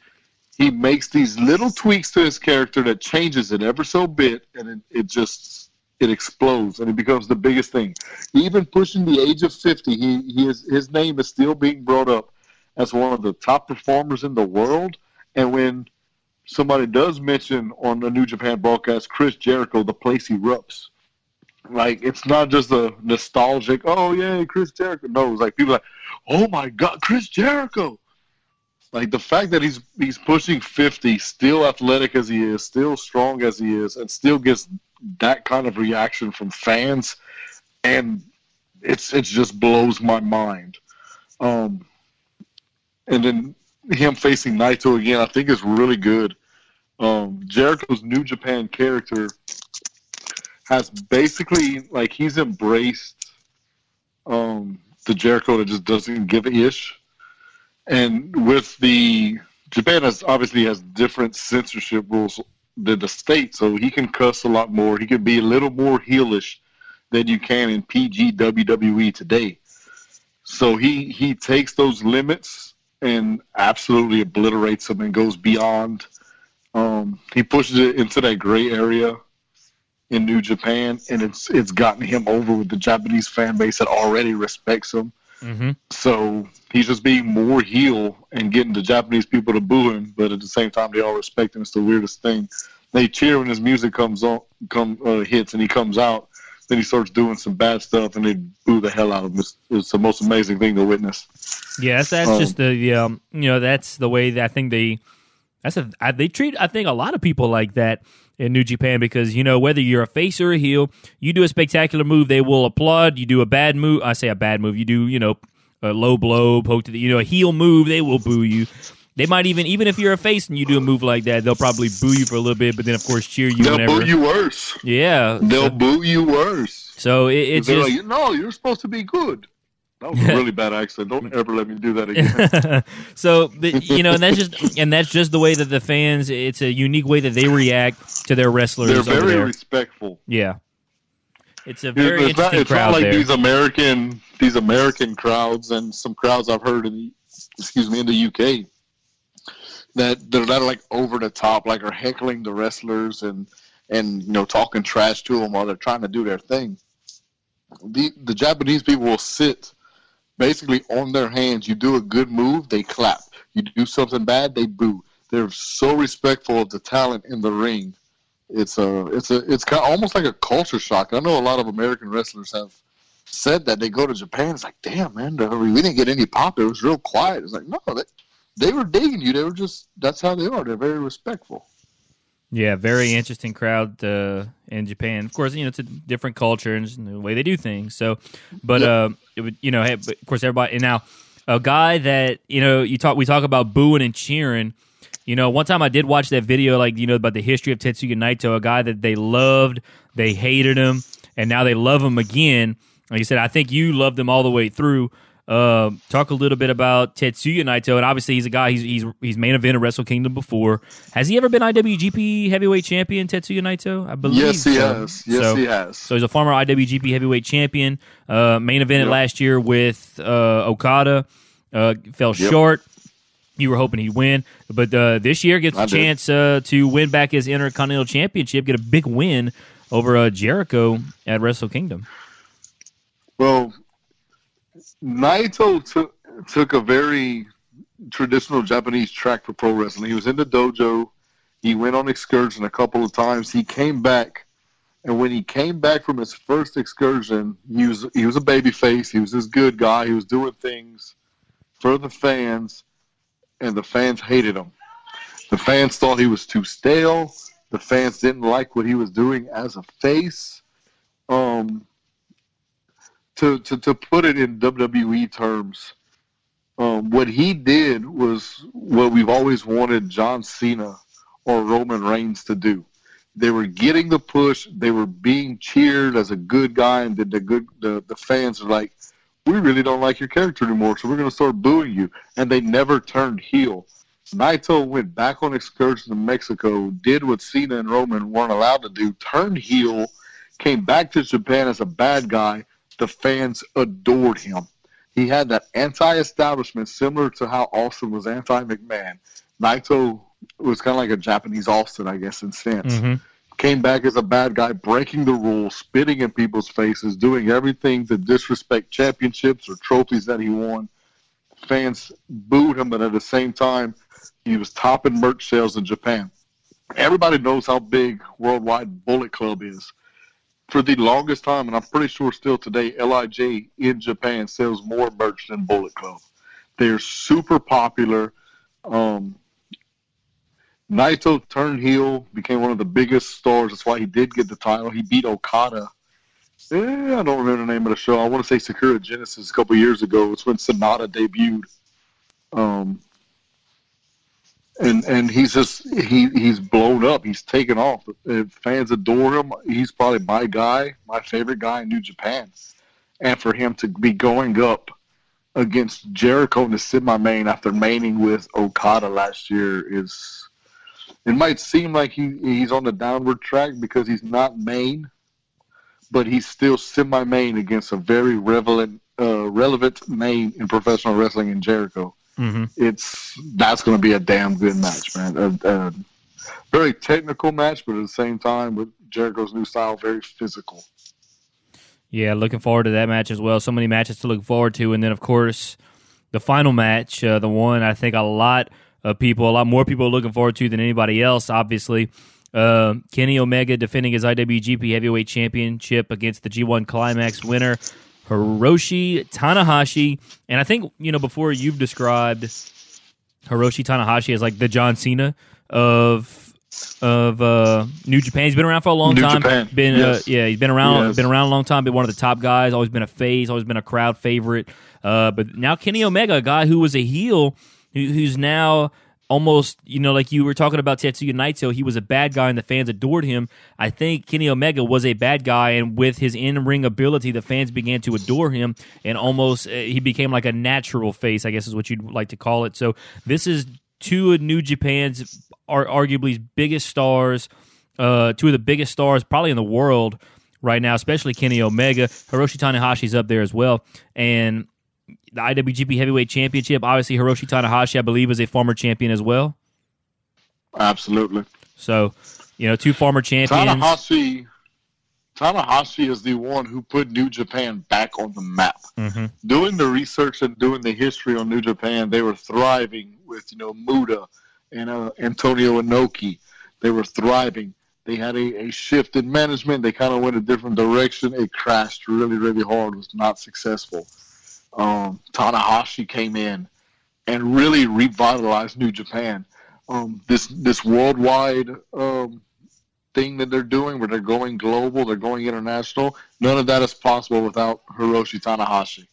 he makes these little tweaks to his character that changes it ever so bit, and it, it just it explodes and it becomes the biggest thing. Even pushing the age of fifty, he, he is his name is still being brought up as one of the top performers in the world. And when somebody does mention on the New Japan broadcast Chris Jericho, the place erupts. Like it's not just a nostalgic, oh yeah, Chris Jericho. No, it's like people like, oh my god, Chris Jericho. Like the fact that he's he's pushing fifty, still athletic as he is, still strong as he is, and still gets that kind of reaction from fans, and it's it just blows my mind. Um, and then him facing Naito again, I think is really good. Um, Jericho's New Japan character has basically like he's embraced um, the Jericho that just doesn't give a ish and with the Japan has obviously has different censorship rules than the state, so he can cuss a lot more. He can be a little more heelish than you can in PG WWE today. So he he takes those limits and absolutely obliterates him and goes beyond. Um, he pushes it into that gray area in New Japan, and it's it's gotten him over with the Japanese fan base that already respects him. Mm-hmm. So he's just being more heel and getting the Japanese people to boo him, but at the same time they all respect him. It's the weirdest thing. They cheer when his music comes on, come uh, hits, and he comes out. Then he starts doing some bad stuff, and they boo the hell out of him. It's, the most amazing thing to witness. Yeah, that's, that's Um, just the um, you know that's the way that I think they that's a I, they treat I think a lot of people like that in New Japan because you know whether you're a face or a heel, you do a spectacular move, they will applaud. You do a bad move, I say a bad move. You do you know a low blow, poke to the you know a heel move, they will boo you. They might even even if you're a face and you do a move like that, they'll probably boo you for a little bit, but then of course cheer you They'll whenever. boo you worse. Yeah, They'll boo you worse. so it, it's just like, no, you're supposed to be good. That was a really bad accent. Don't ever let me do that again. so but, you know, and that's just and that's just the way that the fans. It's a unique way that they react to their wrestlers They're very respectful. yeah, it's a very it's not, interesting it's crowd not like there. these American these American crowds and some crowds I've heard in the excuse me in the UK that they're not like over the top, like are heckling the wrestlers and and you know talking trash to them while they're trying to do their thing. The the Japanese people will sit basically on their hands. You do a good move, they clap. You do something bad, they boo. They're so respectful of the talent in the ring. It's a it's a it's kind of almost like a culture shock. I know a lot of American wrestlers have said that they go to Japan. It's like, damn man, we didn't get any pop. It was real quiet. It's like, no, they they were digging you. They were just that's how they are. They're very respectful. Yeah, very interesting crowd uh, in Japan. Of course, you know it's a different culture and the way they do things. So, but Yeah. uh, it would you know, hey, but of course, everybody. And now, a guy that you know, you talk, we talk about booing and cheering. You know, one time I did watch that video, like you know, about the history of Tetsuya Naito, a guy that they loved, they hated him, and now they love him again. Like you said, I think you loved him all the way through. Uh, talk a little bit about Tetsuya Naito, and obviously he's a guy he's he's he's main event of Wrestle Kingdom before. Has he ever been IWGP Heavyweight Champion, Tetsuya Naito? I believe. Yes, he so. has. Yes, so, he has. So he's a former IWGP Heavyweight Champion. Uh, main evented Yep. last year with uh, Okada. Uh, fell Yep. short. You were hoping he'd win, but uh, this year gets I a did. chance uh, to win back his Intercontinental Championship, get a big win over uh, Jericho at Wrestle Kingdom. Well, Naito took took a very traditional Japanese track for pro wrestling. He was in the dojo. He went on excursion a couple of times. He came back, and when he came back from his first excursion, he was he was a baby face. He was this good guy. He was doing things for the fans, and the fans hated him. The fans thought he was too stale. The fans didn't like what he was doing as a face. Um, to, to, to put it in WWE terms, um, what he did was what we've always wanted John Cena or Roman Reigns to do. They were getting the push. They were being cheered as a good guy, and the, the good the, the fans are like, "We really don't like your character anymore, so we're going to start booing you." And they never turned heel. Naito went back on excursion to Mexico, did what Cena and Roman weren't allowed to do, turned heel, came back to Japan as a bad guy. The fans adored him. He had that anti-establishment, similar to how Austin was anti-McMahon. Naito was kind of like a Japanese Austin, I guess, in sense. Mm-hmm. Came back as a bad guy, breaking the rules, spitting in people's faces, doing everything to disrespect championships or trophies that he won. Fans booed him, but at the same time, he was topping merch sales in Japan. Everybody knows how big worldwide Bullet Club is. For the longest time, and I'm pretty sure still today, Lij in Japan sells more merch than Bullet Club. They're super popular. Um, Naito turned heel, became one of the biggest stars. That's why he did get the title. He beat Okada. Eh, I don't remember the name of the show. I want to say Sakura Genesis a couple years ago. It's when Sanada debuted. Um, and and he's just he he's blown up. He's taken off. Uh, Fans adore him. He's probably my guy, my favorite guy in New Japan. And for him to be going up against Jericho in the semi-main after maining with Okada last year is. It might seem like he he's on the downward track because he's not main, but he's still semi-main against a very relevant uh, relevant name in professional wrestling in Jericho Mm-hmm. it's that's going to be a damn good match, man. A, a very technical match, but at the same time, with Jericho's new style, very physical. Yeah, looking forward to that match as well. So many matches to look forward to, and then of course the final match, uh, the one I think a lot of people, a lot more people are looking forward to than anybody else. Obviously, uh, Kenny Omega defending his IWGP Heavyweight Championship against the G1 Climax winner Hiroshi Tanahashi. And I think you know before you've described Hiroshi Tanahashi as like the John Cena of of uh, New Japan. He's been around for a long New time. Japan, Been yes. uh, yeah, he's been around Yes. been around a long time. Been one of the top guys. Always been a phase. Always been a crowd favorite. Uh, but now Kenny Omega, a guy who was a heel, who, who's now almost you know like you were talking about Tetsuya Naito. He was a bad guy and the fans adored him. I think Kenny Omega was a bad guy, and with his in ring ability, the fans began to adore him, and almost uh, he became like a natural face. I guess is what you'd like to call it. So this is two of New Japan's are arguably biggest stars, uh, two of the biggest stars probably in the world right now, especially Kenny Omega. Hiroshi Tanahashi's up there as well, and the IWGP Heavyweight Championship. Obviously, Hiroshi Tanahashi, I believe, is a former champion as well. Absolutely. So, you know, two former champions. Tanahashi, Tanahashi is the one who put New Japan back on the map. hmm Doing the research and doing the history on New Japan, they were thriving with you know Muto and uh, Antonio Inoki. They were thriving. They had a, a shift in management. They kind of went a different direction. It crashed really, really hard. Was not successful. Um, Tanahashi came in and really revitalized New Japan. Um, this this worldwide um, thing that they're doing, where they're going global, they're going international. None of that is possible without Hiroshi Tanahashi.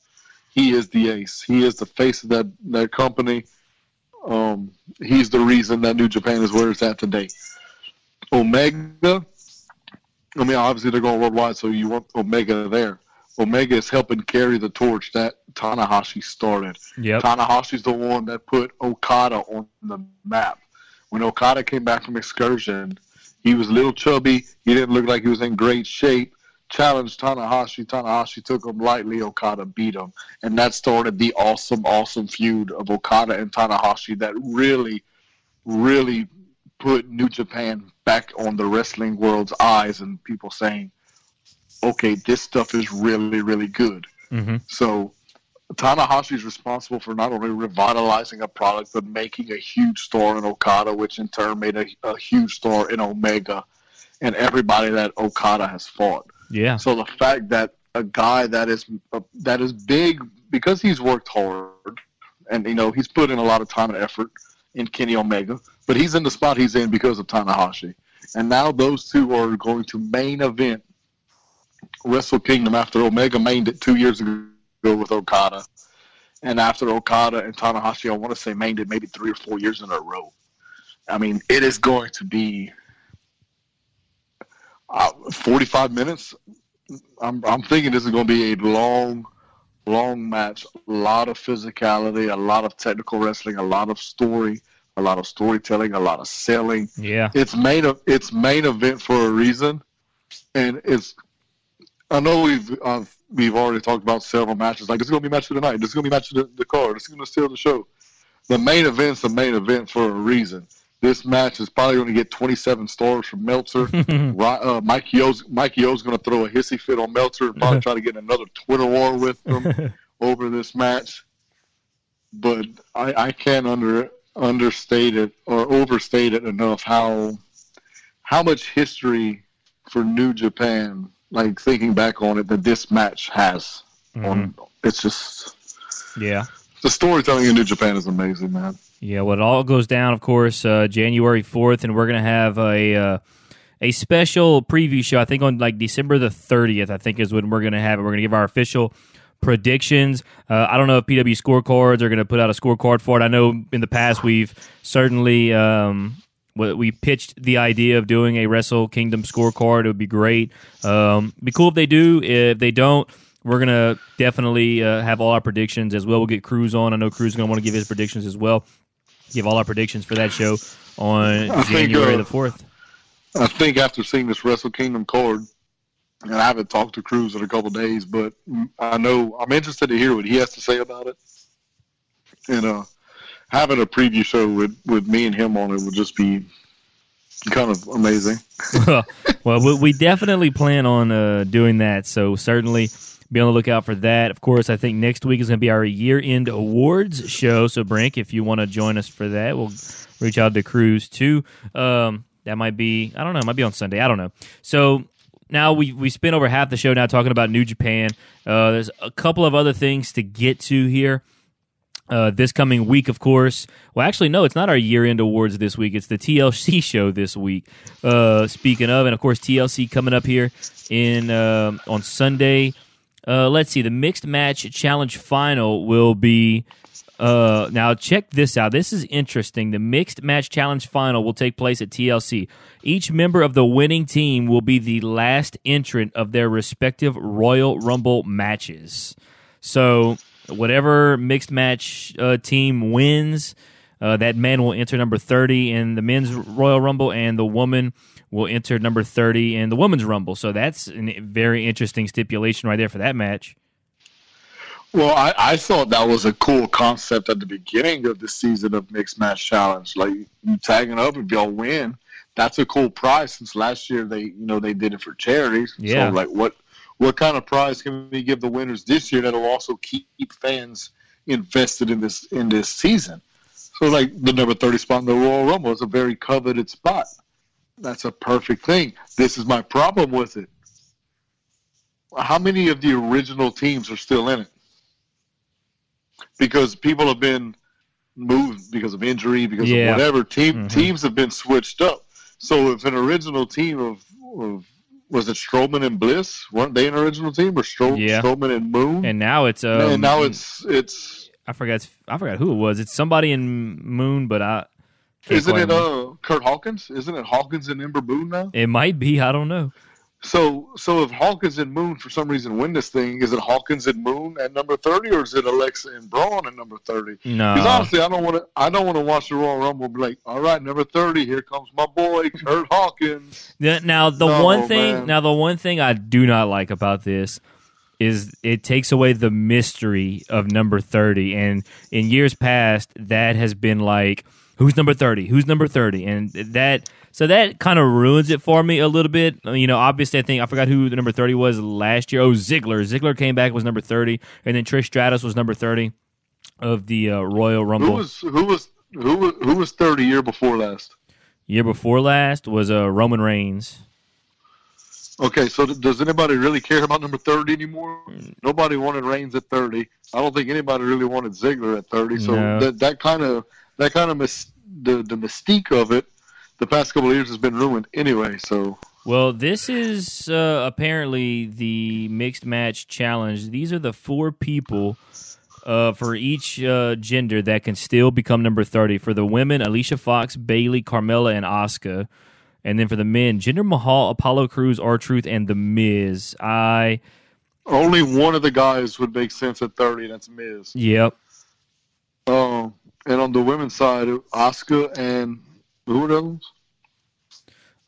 He is the ace. He is the face of that that company. Um, he's the reason that New Japan is where it's at today. Omega, I mean, obviously they're going worldwide, so you want Omega there. Omega is helping carry the torch that Tanahashi started. Yep. Tanahashi's the one that put Okada on the map. When Okada came back from excursion, he was a little chubby. He didn't look like he was in great shape. Challenged Tanahashi. Tanahashi took him lightly. Okada beat him. And that started the awesome, awesome feud of Okada and Tanahashi that really, really put New Japan back on the wrestling world's eyes and people saying, okay, this stuff is really, really good. hmm So Tanahashi is responsible for not only revitalizing a product, but making a huge star in Okada, which in turn made a, a huge star in Omega and everybody that Okada has fought. Yeah. So the fact that a guy that is uh, that is big because he's worked hard and you know he's put in a lot of time and effort in Kenny Omega, but he's in the spot he's in because of Tanahashi. And now those two are going to main event Wrestle Kingdom after Omega mained it two years ago with Okada. And after Okada and Tanahashi, I want to say mained it maybe three or four years in a row. I mean, it is going to be uh, 45 minutes. I'm, I'm thinking this is going to be a long, long match. A lot of physicality, a lot of technical wrestling, a lot of story, a lot of storytelling, a lot of selling. Yeah. It's main it's main event for a reason, and it's. I know we've uh, we've already talked about several matches. Like this is gonna be match of the night. This is gonna be match of the, the card. This is gonna steal the show. The main event's the main event for a reason. This match is probably going to get 27 stars from Meltzer. Uh, Mikey O's Mikey O's going to throw a hissy fit on Meltzer and probably try to get another Twitter war with him over this match. But I, I can't under understate it or overstate it enough how how much history for New Japan, like thinking back on it, that this match has. On it's just yeah. the storytelling in New Japan is amazing, man. Yeah, well, it all goes down, of course, uh, January fourth, and we're gonna have a uh, a special preview show. I think on like December the thirtieth. I think is when we're gonna have it. We're gonna give our official predictions. Uh, I don't know if PW scorecards are gonna put out a scorecard for it. I know in the past we've certainly. Um, we- we pitched the idea of doing a Wrestle Kingdom scorecard. It would be great. Um, be cool if they do. If they don't, we're gonna definitely uh, have all our predictions as well. We'll get Cruz on. I know Cruz is gonna want to give his predictions as well. Give all our predictions for that show on I think, January uh, the fourth. I think after seeing this Wrestle Kingdom card, and I haven't talked to Cruz in a couple days, but I know I'm interested to hear what he has to say about it. And uh, having a preview show with, with me and him on it would just be kind of amazing. well, we, definitely plan on uh, doing that. So certainly be on the lookout for that. Of course, I think next week is going to be our year end awards show. So Brink, if you want to join us for that, we'll reach out to Cruz too. Um, that might be I don't know, might be on Sunday. I don't know. So now we we spent over half the show now talking about New Japan. Uh, there's a couple of other things to get to here. Uh, this coming week, of course. Well, actually, no, it's not our year end awards this week. It's the TLC show this week. Uh, speaking of, and of course, TLC coming up here in um on Sunday. Uh, let's see. The mixed match challenge final will be. Uh, now check this out. This is interesting. The mixed match challenge final will take place at TLC. Each member of the winning team will be the last entrant of their respective Royal Rumble matches. So whatever mixed match uh, team wins, uh, that man will enter number 30 in the men's Royal Rumble, and the woman will enter number 30 in the women's Rumble. So that's a very interesting stipulation right there for that match. Well, I, I thought that was a cool concept at the beginning of the season of Mixed Match Challenge. Like you tagging up if y'all win, that's a cool prize. Since last year they, you know, they did it for charities. Yeah. So like, what what kind of prize can we give the winners this year that'll also keep fans invested in this in this season? So like the number thirty spot in the Royal Rumble is a very coveted spot. That's a perfect thing. This is my problem with it. How many of the original teams are still in it? because people have been moved because of injury, because Yeah. of whatever. Team Mhm. teams have been switched up. So if an original team of, of was it Strowman and Bliss weren't they an original team or Stro- Yeah. Strowman and Moon? And now it's um, and now it's it's I forgot I forgot who it was. It's somebody in Moon, but I Isn't it uh Kurt Hawkins? Isn't it Hawkins and Ember Moon now? It might be. I don't know. So so if Hawkins and Moon for some reason win this thing, is it Hawkins and Moon at number thirty, or is it Alexa and Braun at number thirty? No. Because honestly, I don't want to. I don't want to watch the Royal Rumble. Be like, all right, number thirty, here comes my boy Kurt Hawkins. Now the No, one thing, man. now the one thing I do not like about this is it takes away the mystery of number thirty. And in years past, that has been like, who's number thirty? Who's number thirty? And that so that kind of ruins it for me a little bit. You know, obviously, I think I forgot who the number thirty was last year. Oh, Ziggler. Ziggler came back was number thirty, and then Trish Stratus was number thirty of the uh, Royal Who Rumble. was who was who was who was thirty year before last? Year before last was uh, Roman Reigns. Okay, so th- does anybody really care about number thirty anymore? Nobody wanted Reigns at thirty. I don't think anybody really wanted Ziggler at thirty. So No. that that kind of that kind of mis- the the mystique of it, the past couple of years has been ruined anyway. So Well, this is uh, apparently the mixed match challenge. These are the four people uh, for each uh, gender that can still become number 30. For the women, Alicia Fox, Bayley, Carmella, and Asuka. And then for the men, Jinder Mahal, Apollo Crews, R Truth, and The Miz. I, only one of the guys would make sense at thirty. That's Miz. yep. Um, and on the women's side, Asuka and who are those?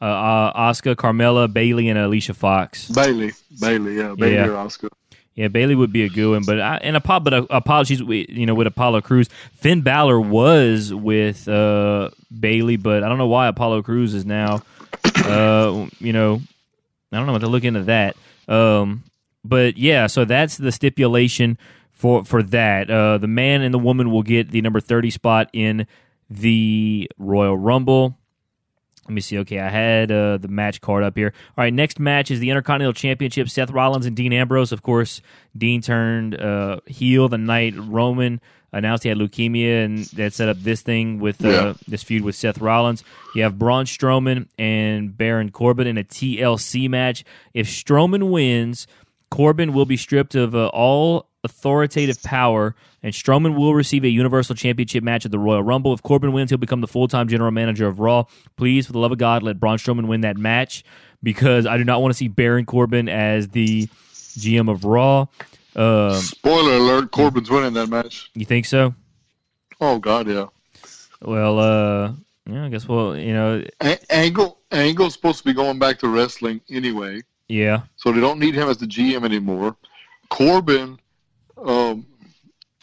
Uh, uh, Asuka, Carmella, Bayley, and Alicia Fox. Bayley. Bayley, yeah, Bayley Yeah. or Asuka. Yeah, Bayley would be a good one, but I, and Apollo, but uh, apologies, you know, with Apollo Crews, Finn Balor was with uh, Bayley, but I don't know why Apollo Crews is now, uh, you know, I don't know what to look into that. Um, but yeah, so that's the stipulation for for that. Uh, the man and the woman will get the number thirty spot in the Royal Rumble. Let me see. Okay, I had uh, the match card up here. All right, next match is the Intercontinental Championship. Seth Rollins and Dean Ambrose. Of course, Dean turned uh, heel the night Roman announced he had leukemia, and that set up this thing with uh, Yeah. this feud with Seth Rollins. You have Braun Strowman and Baron Corbin in a TLC match. If Strowman wins, Corbin will be stripped of uh, all authoritative power, and Strowman will receive a Universal Championship match at the Royal Rumble. If Corbin wins, he'll become the full time general manager of Raw. Please, for the love of God, let Braun Strowman win that match because I do not want to see Baron Corbin as the GM of Raw. Um, Spoiler alert: Corbin's winning that match. you think so? Oh God, yeah. Well, uh, yeah, I guess. Well, you know, A- Angle Angle's supposed to be going back to wrestling anyway, yeah, so they don't need him as the GM anymore. Corbin, um,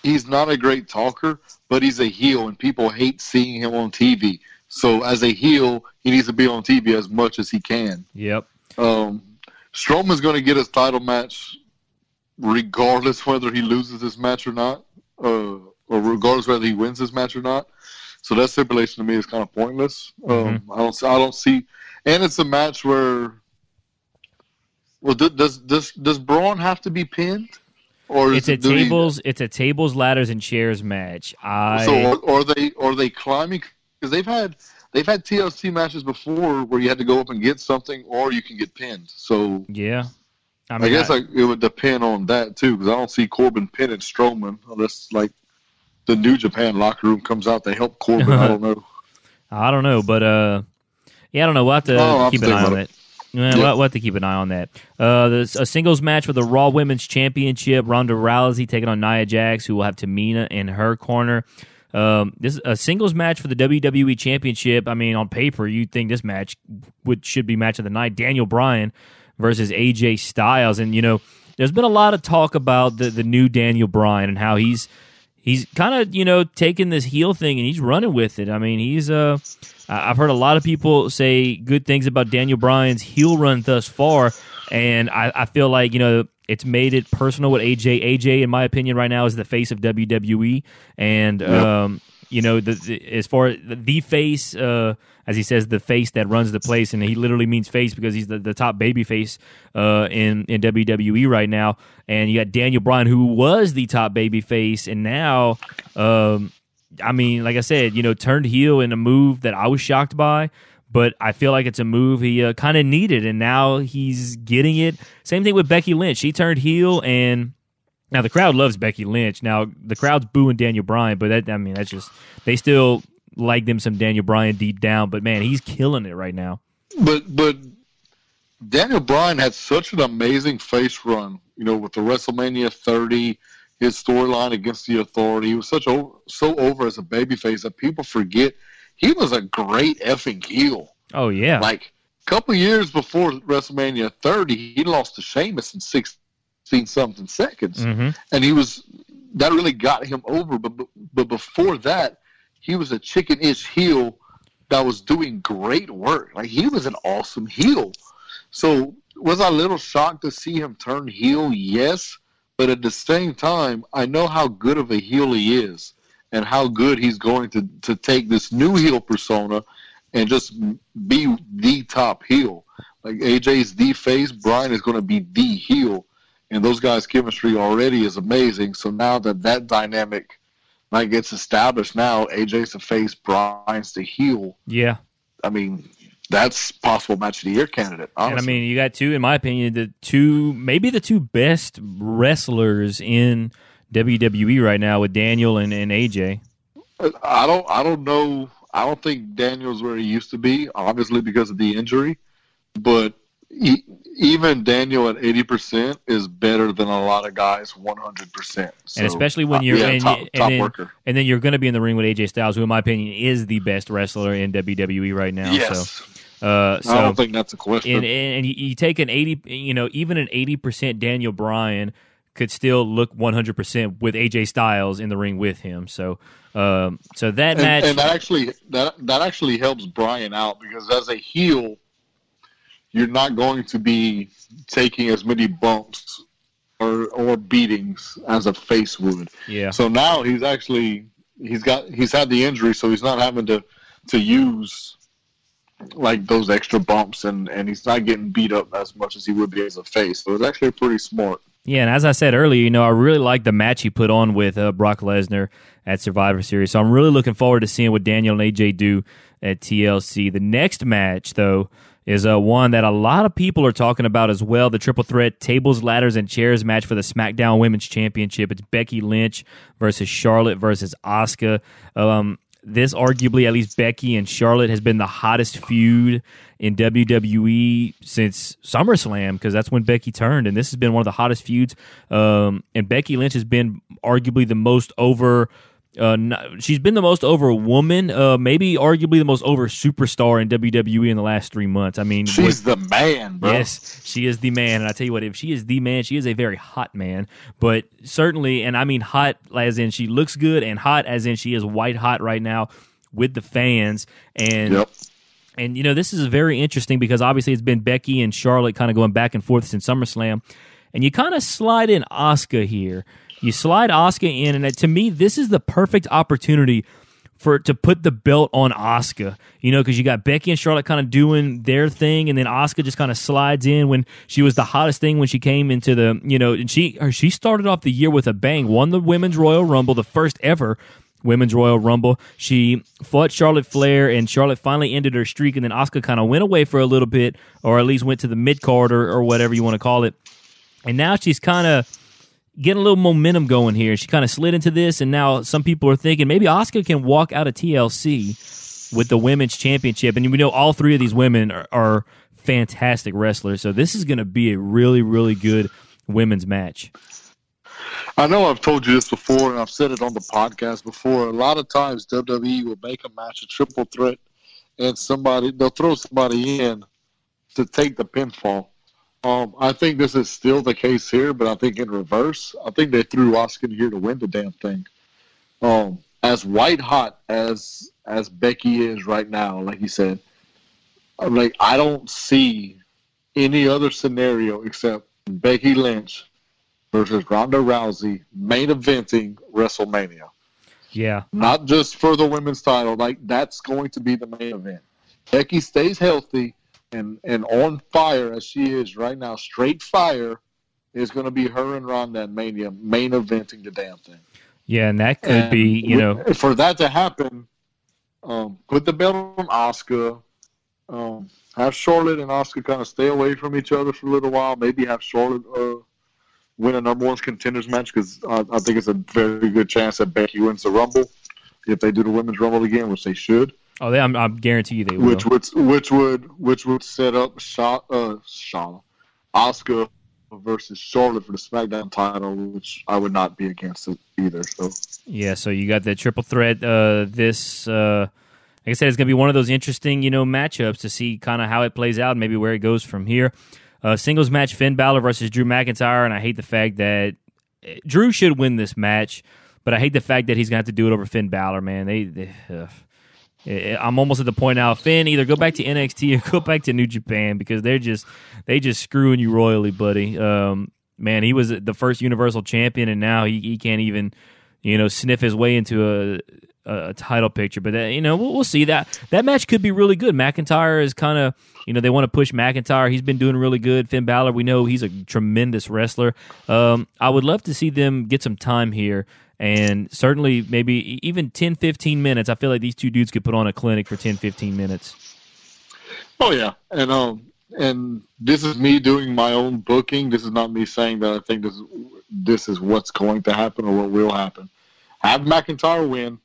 he's not a great talker, but he's a heel, and people hate seeing him on TV. So as a heel, he needs to be on TV as much as he can. yep, Um, Strowman's going to get his title match, regardless whether he loses this match or not, uh, or regardless whether he wins this match or not. So that stipulation to me is kind of pointless. Um, I don't, I don't see, and it's a match where, well, does does does Braun have to be pinned, or it's a it- tables, it's a tables, ladders, and chairs match. I so are, are they are they climbing? Because they've had they've had TLC matches before where you had to go up and get something, or you can get pinned. So yeah, I I, guess I- like it would depend on that too, because I don't see Corbin pinning Strowman unless like the New Japan locker room comes out to help Corbin. I don't know. I don't know, but uh, yeah, I don't know. We'll have to Oh, keep an eye on that. Yeah, we'll, we'll have to keep an eye on that. Uh, a singles match for the Raw Women's Championship. Ronda Rousey taking on Nia Jax, who will have Tamina in her corner. Um, this a singles match for the WWE Championship. I mean, on paper, you'd think this match would should be match of the night. Daniel Bryan versus AJ Styles, and you know, there's been a lot of talk about the the new Daniel Bryan and how he's he's kind of you know taking this heel thing and he's running with it. I mean, he's uh, I've heard a lot of people say good things about Daniel Bryan's heel run thus far, and I, I feel like you know it's made it personal with AJ. AJ, in my opinion, right now is the face of WWE, and um, you know the, the as far as the, the face. Uh, as he says, the face that runs the place, and he literally means face because he's the, the top baby face uh, in in WWE right now. And you got Daniel Bryan, who was the top baby face, and now, um, I mean, like I said, you know, turned heel in a move that I was shocked by, but I feel like it's a move he uh, kind of needed, and now he's getting it. Same thing with Becky Lynch; she turned heel and Now the crowd loves Becky Lynch. Now the crowd's booing Daniel Bryan, but that I mean that's just they still like them some Daniel Bryan deep down. But man, he's killing it right now. But but Daniel Bryan had such an amazing face run, you know, with the WrestleMania 30, his storyline against the Authority. He was such over, so over as a babyface that people forget he was a great effing heel. Oh yeah, like a couple years before WrestleMania 30, he lost to Sheamus in 16 something seconds, mm-hmm. and he was that really got him over. But but before that, he was a chicken-ish heel that was doing great work. Like he was an awesome heel. So was I a little shocked to see him turn heel? Yes, but at the same time, I know how good of a heel he is and how good he's going to to take this new heel persona and just be the top heel. Like AJ's the face, Bryan is going to be the heel, and those guys' chemistry already is amazing. So now that that dynamic like gets established, now AJ's the face, Bryan's the heel. Yeah, I mean that's possible match of the year candidate. Honestly. And I mean, you got two, in my opinion, the two maybe the two best wrestlers in WWE right now with Daniel and, and AJ. I don't I don't know I don't think Daniel's where he used to be, obviously because of the injury. But he, even Daniel at eighty percent is better than a lot of guys one hundred percent. And especially when you're uh, yeah, and, top, and top then, worker. and then you're going to be in the ring with AJ Styles, who in my opinion is the best wrestler in WWE right now. Yes. So. Uh, so I don't think that's a question. and, and, and you, take an 80 you know even an 80% daniel bryan could still look 100% with aj styles in the ring with him so um, so that and, match and that actually that that actually helps Bryan out because as a heel, you're not going to be taking as many bumps or or beatings as a face would. yeah So now he's actually he's got he's had the injury, so he's not having to to use like those extra bumps and and he's not getting beat up as much as he would be as a face. So it's actually pretty smart. Yeah, and as I said earlier, you know, I really like the match he put on with uh, Brock Lesnar at Survivor Series. So I'm really looking forward to seeing what Daniel and AJ do at TLC. The next match, though, is uh, one that a lot of people are talking about as well the triple threat tables, ladders, and chairs match for the SmackDown Women's Championship. It's Becky Lynch versus Charlotte versus Asuka. Um, this arguably, at least Becky and Charlotte, has been the hottest feud in WWE since SummerSlam because that's when Becky turned, and this has been one of the hottest feuds. Um, and Becky Lynch has been arguably the most over. Uh, n- she's been the most over woman, uh, maybe arguably the most over superstar in WWE in the last three months. I mean, She's the man, bro. Yes, she is the man, and I tell you what, if she is the man, she is a very hot man. But certainly, and I mean hot as in she looks good, and hot as in she is white hot right now with the fans. And Yep. and you know this is very interesting because obviously it's been Becky and Charlotte kind of going back and forth since SummerSlam, and you kind of slide in Asuka here. You slide Asuka in, and to me, this is the perfect opportunity for to put the belt on Asuka. You know, because you got Becky and Charlotte kind of doing their thing, and then Asuka just kind of slides in when she was the hottest thing when she came into the you know, and she she started off the year with a bang, won the Women's Royal Rumble, the first ever. Women's Royal Rumble. She fought Charlotte Flair, and Charlotte finally ended her streak. And then Asuka kind of went away for a little bit, or at least went to the mid card or, or whatever you want to call it. And now she's kind of getting a little momentum going here. She kind of slid into this, and now some people are thinking maybe Asuka can walk out of TLC with the women's championship. And we know all three of these women are, are fantastic wrestlers, so this is going to be a really, really good women's match. I know I've told you this before, and I've said it on the podcast before. A lot of times, WWE will make a match a triple threat, and somebody they'll throw somebody in to take the pinfall. Um, I think this is still the case here, but I think in reverse. I think they threw Asuka here to win the damn thing. Um, as white hot as as Becky is right now, like you said, I'm like I don't see any other scenario except Becky Lynch versus Ronda Rousey main eventing WrestleMania. Yeah, Not just for the women's title, like that's going to be the main event. Becky stays healthy and and on fire as she is right now, straight fire is going to be her and Ronda at Mania main eventing the damn thing. yeah, and that could And be you know for that to happen, um, put the belt on Asuka. Um, have Charlotte and Asuka kind of stay away from each other for a little while. Maybe have Charlotte uh, win a number one contenders match because I, I think it's a very good chance that Becky wins the Rumble if they do the women's Rumble again, which they should. Oh, they, I'm, I guarantee you they will. Which would which would which would set up Sha, uh, Shaw, Asuka versus Charlotte for the SmackDown title, which I would not be against it either. So yeah, so you got the triple threat. Uh, this, uh, like I said, it's going to be one of those interesting, you know, matchups to see kind of how it plays out, and maybe where it goes from here. Uh, singles match: Finn Balor versus Drew McIntyre, and I hate the fact that eh, Drew should win this match, but I hate the fact that he's going to have to do it over Finn Balor. Man, they. they uh, I'm almost at the point now. Finn, either go back to NXT or go back to New Japan because they're just they just screwing you royally, buddy. Um, man, he was the first Universal Champion, and now he, he can't even you know sniff his way into a, a, title picture. But that, you know we'll, we'll, see that that match could be really good. McIntyre is kind of you know they want to push McIntyre. He's been doing really good. Finn Balor, we know he's a tremendous wrestler. Um, I would love to see them get some time here and certainly maybe even 10 15 minutes i feel like these two dudes could put on a clinic for 10 15 minutes. Oh yeah. And um and this is me doing my own booking. This is not me saying that i think this is this is what's going to happen or what will happen. Have mcintyre win.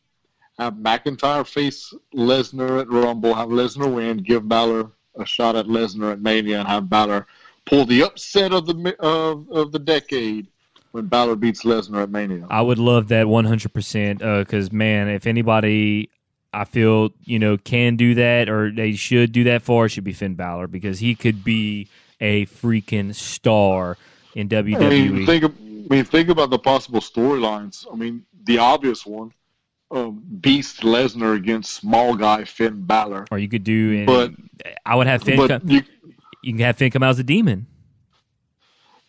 Have mcintyre face lesnar at rumble. Have lesnar win. Give Balor a shot at lesnar at mania and have Balor pull the upset of the of, of the decade when Balor beats Lesnar at Mania. I would love that 100% because, uh, man, if anybody I feel, you know, can do that or they should do that for, it should be Finn Balor because he could be a freaking star in WWE. I mean, think, of, I mean, think about the possible storylines. I mean, the obvious one. Um, Beast Lesnar against small guy Finn Balor, or you could do. but I would have Finn. Come, you, you can have Finn come out as a demon.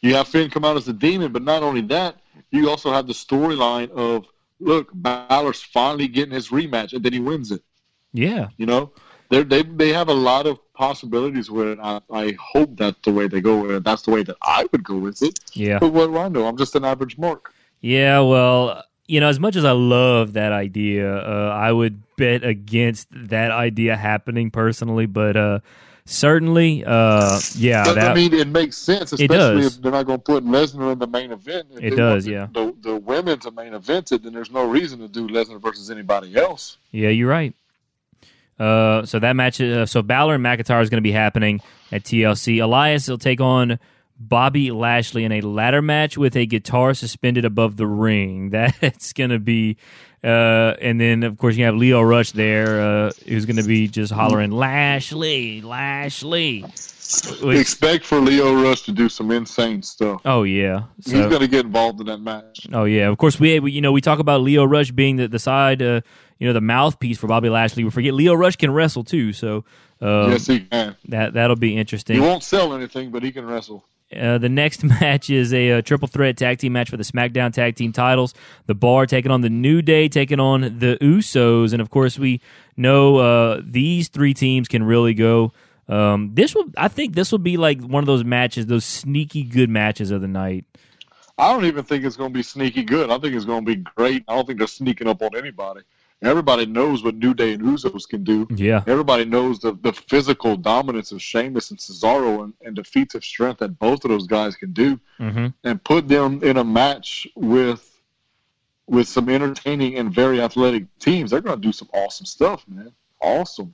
You have Finn come out as a demon, but not only that, you also have the storyline of look, Balor's finally getting his rematch, and then he wins it. Yeah, you know, they they they have a lot of possibilities with it. I, I hope that's the way they go with it. That's the way that I would go with it. Yeah, but what do I know? I'm just an average mark. Yeah, well, you know, as much as I love that idea, uh, I would bet against that idea happening personally. But uh, certainly, uh, yeah. But, that, I mean, it makes sense, especially if they're not going to put Lesnar in the main event. If it does, yeah. The, the, women's the main event, then there's no reason to do Lesnar versus anybody else. Yeah, you're right. Uh, so that match, uh, so Balor and McIntyre is going to be happening at TLC. Elias will take on Bobby Lashley in a ladder match with a guitar suspended above the ring. That's going to be uh, and then, of course, you have Lio Rush there, uh, who's going to be just hollering Lashley, Lashley. Which, Expect for Lio Rush to do some insane stuff. Oh yeah, so, he's going to get involved in that match. Oh yeah, of course we, we you know we talk about Lio Rush being the, the side uh, you know the mouthpiece for Bobby Lashley. We forget Lio Rush can wrestle too, so um, yes he can. That that'll be interesting. He won't sell anything, but he can wrestle. Uh, the next match is a, a, triple threat tag team match for the SmackDown tag team titles. The Bar taking on the New Day, taking on the Usos, and of course we know uh, these three teams can really go. Um, this will, I think, this will be like one of those matches, those sneaky good matches of the night. I don't even think it's going to be sneaky good. I think it's going to be great. I don't think they're sneaking up on anybody. Everybody knows what New Day and Usos can do. Yeah. Everybody knows the, the physical dominance of Sheamus and Cesaro and, and the feats of strength that both of those guys can do. Mm-hmm. And put them in a match with with some entertaining and very athletic teams. They're going to do some awesome stuff, man. Awesome.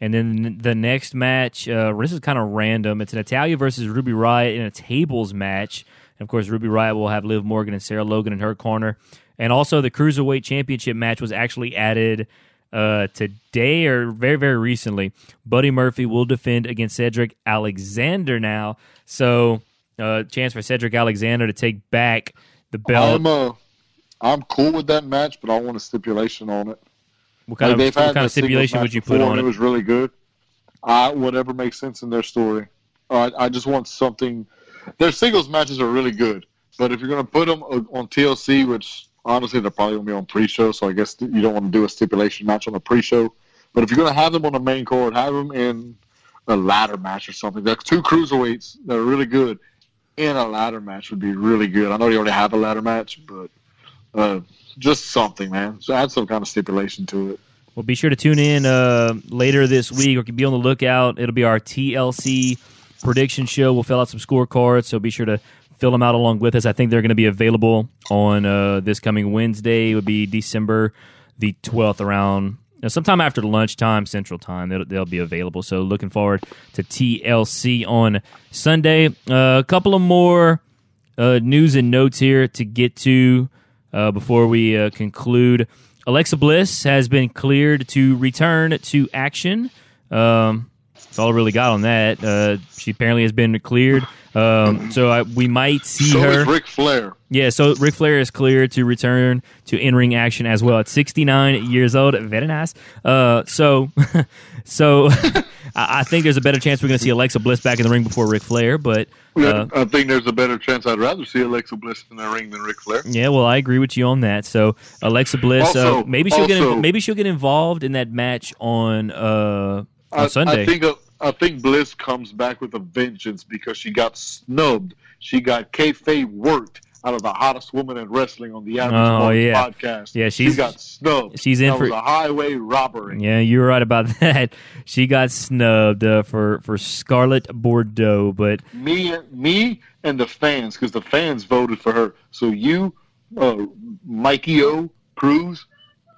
And then the next match, uh, this is kind of random. It's Natalya versus Ruby Riott in a tables match. And of course, Ruby Riott will have Liv Morgan and Sarah Logan in her corner. And also, the cruiserweight championship match was actually added uh, today or very, very recently. Buddy Murphy will defend against Cedric Alexander now. So, uh, chance for Cedric Alexander to take back the belt. I'm, uh, I'm cool with that match, but I want a stipulation on it. What kind, like of, what kind of stipulation would you put on it? It was really good. I, whatever makes sense in their story. I, I just want something. Their singles matches are really good, but if you're going to put them on TLC, which honestly, they're probably going to be on pre-show, so I guess you don't want to do a stipulation match on the pre-show. But if you're going to have them on the main card, have them in a ladder match or something. There's two cruiserweights that are really good in a ladder match would be really good. I know you already have a ladder match, but uh, just something, man. So add some kind of stipulation to it. Well, be sure to tune in uh, later this week or be on the lookout. It'll be our TLC prediction show. We'll fill out some scorecards, so be sure to fill them out along with us. I think they're going to be available on uh, this coming Wednesday. It would be December the 12th around now, sometime after lunchtime Central Time. They'll, they'll be available. So looking forward to TLC on Sunday. Uh, a couple of more uh, news and notes here to get to uh, before we uh, conclude. Alexa Bliss has been cleared to return to action. Um, that's all I really got on that. Uh, she apparently has been cleared. Um, so I, we might see So her. is Ric Flair. Yeah, so Ric Flair is clear to return to in-ring action as well at 69 years old. Very nice. Uh, so, so I think there's a better chance we're going to see Alexa Bliss back in the ring before Ric Flair. But uh, I think there's a better chance I'd rather see Alexa Bliss in the ring than Ric Flair. yeah, well, I agree with you on that. So Alexa Bliss, uh, Also- maybe she'll get also- in, maybe she'll get involved in that match on uh, on I, Sunday. I think I think Bliss comes back with a vengeance because she got snubbed. She got kayfabe worked out of the hottest woman in wrestling on the Average Oh, yeah. podcast. Yeah, she she's- got snubbed. she's in that for- a highway robbery. Yeah, you were right about that. She got snubbed uh, for for Scarlett Bordeaux, but Me, me, and the fans because the fans voted for her. So you, uh, Mikey O Cruz,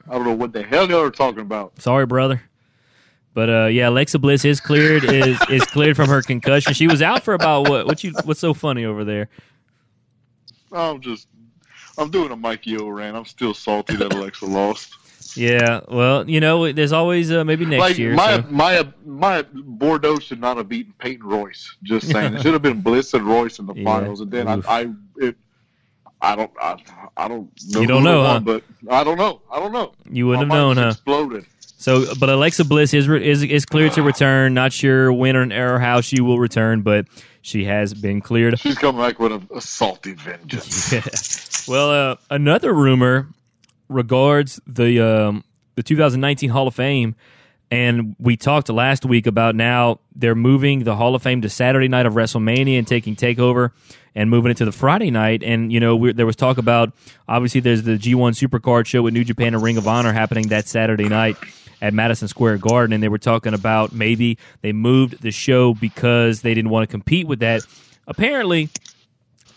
I don't know what the hell y'all are talking about. Sorry, brother. But uh, yeah, Alexa Bliss is cleared is is cleared from her concussion. She was out for about what? What you? What's so funny over there? I'm just, I'm doing a Mikey O rant. I'm still salty that Alexa lost. Yeah, well, you know, there's always uh, maybe next like year. my so- my my Bordeaux should not have beaten Peyton Royce. Just saying, it should have been Bliss and Royce in the Yeah. finals, and then I, Oof. I it. I don't. I, I don't. Know You don't know, won, huh? But I don't know. I don't know. You wouldn't My have known, huh? Exploded. So, but Alexa Bliss is is is cleared to return. Not sure when or, how she will return, but she has been cleared. She's coming back with a, a salty vengeance. well, uh, another rumor regards the um, the 2019 Hall of Fame, and we talked last week about now they're moving the Hall of Fame to Saturday night of WrestleMania and taking Takeover and moving it to the Friday night. And you know, there was talk about obviously there's the G1 Supercard show with New Japan and Ring of Honor happening that Saturday night at Madison Square Garden, and they were talking about maybe they moved the show because they didn't want to compete with that. Apparently,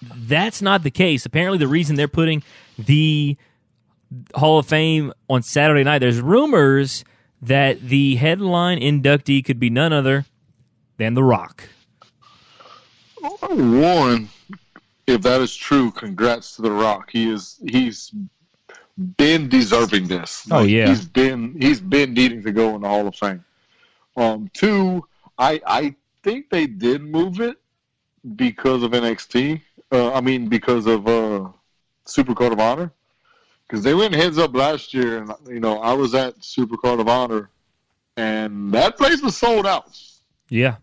that's not the case. Apparently, the reason they're putting the Hall of Fame on Saturday night, there's rumors that the headline inductee could be none other than The Rock. One, if that is true, congrats to The Rock. He is he's been deserving this. Oh, yeah. he's been he's been needing to go in the Hall of Fame. Um, two, I I think they did move it because of NXT. Uh, I mean, because of uh, Supercard of Honor, because they went heads up last year, and you know I was at Supercard of Honor, and that place was sold out Yeah.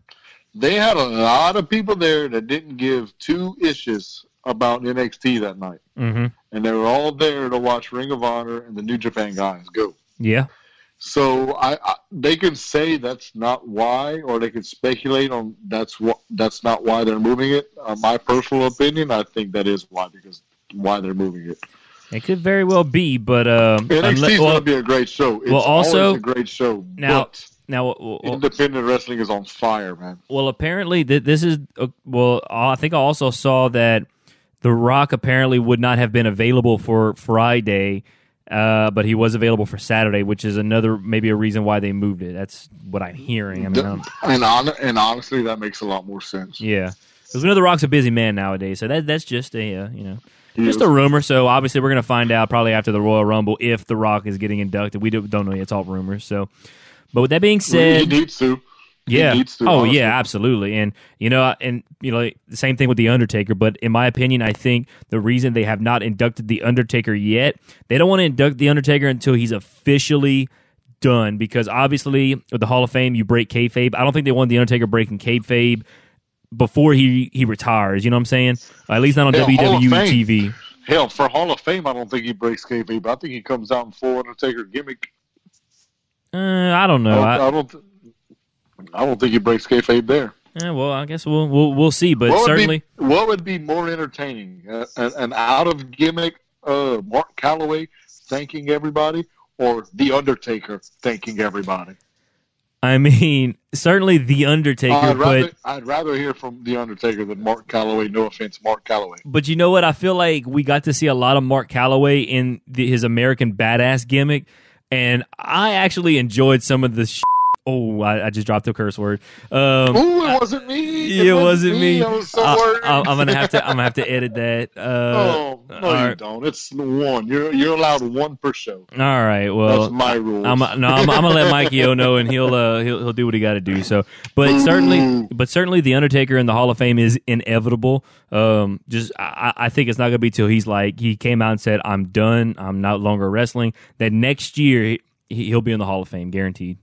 they had a lot of people there that didn't give two issues about NXT that night, Mm-hmm. And they were all there to watch Ring of Honor and the New Japan guys go. Yeah. So I, I they can say that's not why, or they can speculate on that's what that's not why they're moving it. Uh, my personal opinion, I think that is why because why they're moving it. It could very well be, but um, NXT is unle- gonna be a great show. It's well, also- a great show. Now- but now, well, independent wrestling is on fire, man. well, apparently th- this is uh, well. I think I also saw that The Rock apparently would not have been available for Friday, uh, but he was available for Saturday, which is another maybe a reason why they moved it. That's what I'm hearing. I mean, I don't- And on, and honestly, that makes a lot more sense. Yeah, because we know the Rock's a busy man nowadays, so that that's just a uh, you know just a rumor. So obviously we're gonna find out probably after the Royal Rumble if the Rock is getting inducted. We do, don't know yet; it's all rumors. So, but with that being said, to. Yeah, to, oh honestly. yeah, absolutely, and you know, and you know, the same thing with the Undertaker. But in my opinion, I think the reason they have not inducted the Undertaker yet, they don't want to induct the Undertaker until he's officially done because obviously with the Hall of Fame you break kayfabe. I don't think they want the Undertaker breaking kayfabe before he he retires. You know what I'm saying? at least not on WWE TV. Hell, for Hall of Fame, I don't think he breaks kayfabe. I think he comes out in full Undertaker gimmick. Uh, I don't I know. don't, I, I don't. th- I don't think he breaks kayfabe there. Yeah, well, I guess we'll we'll, we'll see, but what certainly. Would be, what would be more entertaining? Uh, an, an out of gimmick uh, Mark Calaway thanking everybody, or the Undertaker thanking everybody? I mean, certainly the Undertaker, I'd rather, but I'd rather hear from the Undertaker than Mark Calaway. No offense, Mark Calaway. but you know what? I feel like we got to see a lot of Mark Calaway in the, his American badass gimmick, and I actually enjoyed some of the. Sh- oh, I, I just dropped a curse word. Um, Ooh, it wasn't me. it wasn't me. I was so I, worried. am gonna have to. I'm gonna have to edit that. Uh, oh no, you right. don't. It's one. You're you're allowed one per show. all right. Well, That's my rules. I'm no, I'm, I'm gonna let Mikey O know, and he'll uh, he'll he'll do what he got to do. So, but certainly, but certainly, the Undertaker in the Hall of Fame is inevitable. Um, just I, I think it's not gonna be till he's like he came out and said, "I'm done. I'm no longer wrestling." That next year he, he'll be in the Hall of Fame, guaranteed.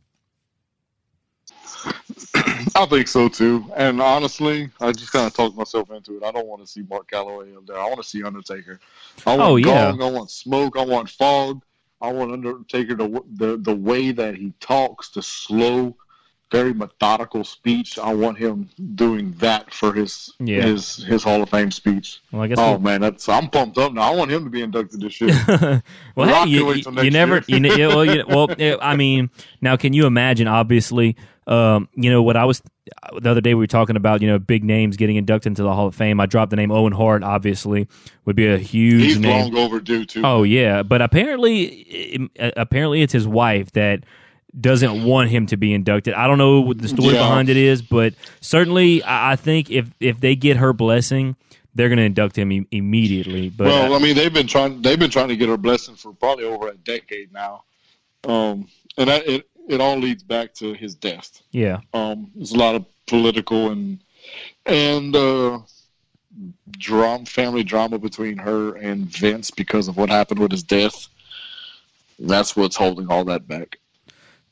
I think so too. And honestly, I just kind of talked myself into it. I don't want to see Mark Calaway up there. I want to see Undertaker. I want Oh, yeah. Gong, I want Smoke. I want Fog. I want Undertaker to the the way that he talks, the slow, very methodical speech. I want him doing that for his Yeah. his his Hall of Fame speech. Well, I guess. Oh we'll- man, that's I'm pumped up now. I want him to be inducted this year. well, hey, you, you, you never, you, well, you, well, I mean, now can you imagine? Obviously, um, you know what I was the other day. We were talking about you know big names getting inducted into the Hall of Fame. I dropped the name Owen Hart. Obviously, would be a huge He's name. long overdue too. Oh yeah, but apparently, apparently it's his wife that doesn't want him to be inducted. I don't know what the story Yeah. behind it is, but certainly I I think if if they get her blessing, they're going to induct him e- immediately. But well, uh, I mean, they've been trying. They've been trying to get her blessing for probably over a decade now. Um, and that, it it all leads back to his death. yeah, Um, there's a lot of political and and uh, drama, family drama between her and Vince because of what happened with his death. That's what's holding all that back.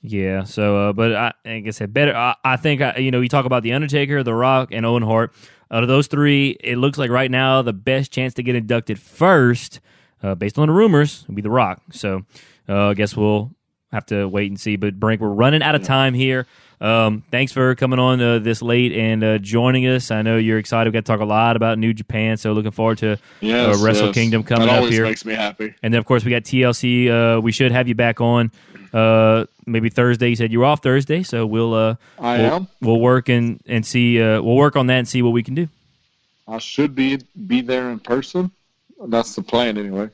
Yeah. So, uh, but I, like I said, better. I, I think uh, you know you talk about the Undertaker, The Rock, and Owen Hart. Out of those three, it looks like right now the best chance to get inducted first, uh, based on the rumors, would be The Rock. So, uh, I guess we'll have to wait and see. But Brink, we're running out of time here. Um, thanks for coming on uh, this late and uh, joining us. I know you're excited. We got to talk a lot about New Japan, so looking forward to Yes, uh, Wrestle yes. Kingdom coming that up here. makes me happy. And then, of course, we got TLC. Uh, we should have you back on uh, maybe Thursday. You said you were off Thursday, so we'll uh, I we'll, am. we'll work and and see. Uh, we'll work on that and see what we can do. I should be be there in person. That's the plan, anyway.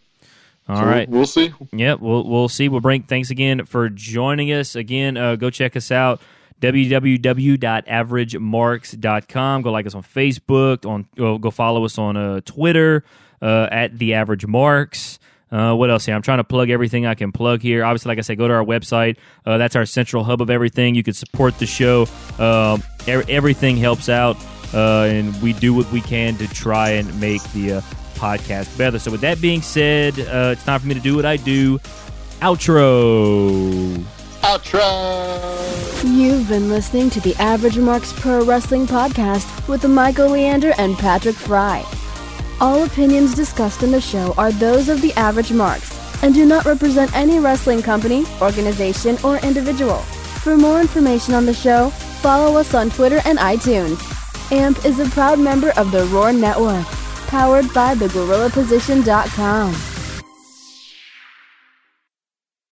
All So right. we'll see. Yeah, we'll we'll see. Well, Brink, thanks again for joining us. Again, uh, go check us out www.averagemarks.com. Go like us on Facebook. On go, go follow us on uh, Twitter uh, at the Average Marks. Uh, what else here? I'm trying to plug everything I can plug here. Obviously, like I said, go to our website. Uh, that's our central hub of everything. You can support the show. Um, e- everything helps out, uh, and we do what we can to try and make the uh, podcast better. So, with that being said, uh, it's time for me to do what I do. Outro. Outro. You've been listening to the Average Marks Pro Wrestling Podcast with Michael Leander and Patrick Fry. All opinions discussed in the show are those of the Average Marks and do not represent any wrestling company, organization, or individual. For more information on the show, follow us on Twitter and iTunes. AMP is a proud member of the Roar Network, powered by thegorillaposition.com.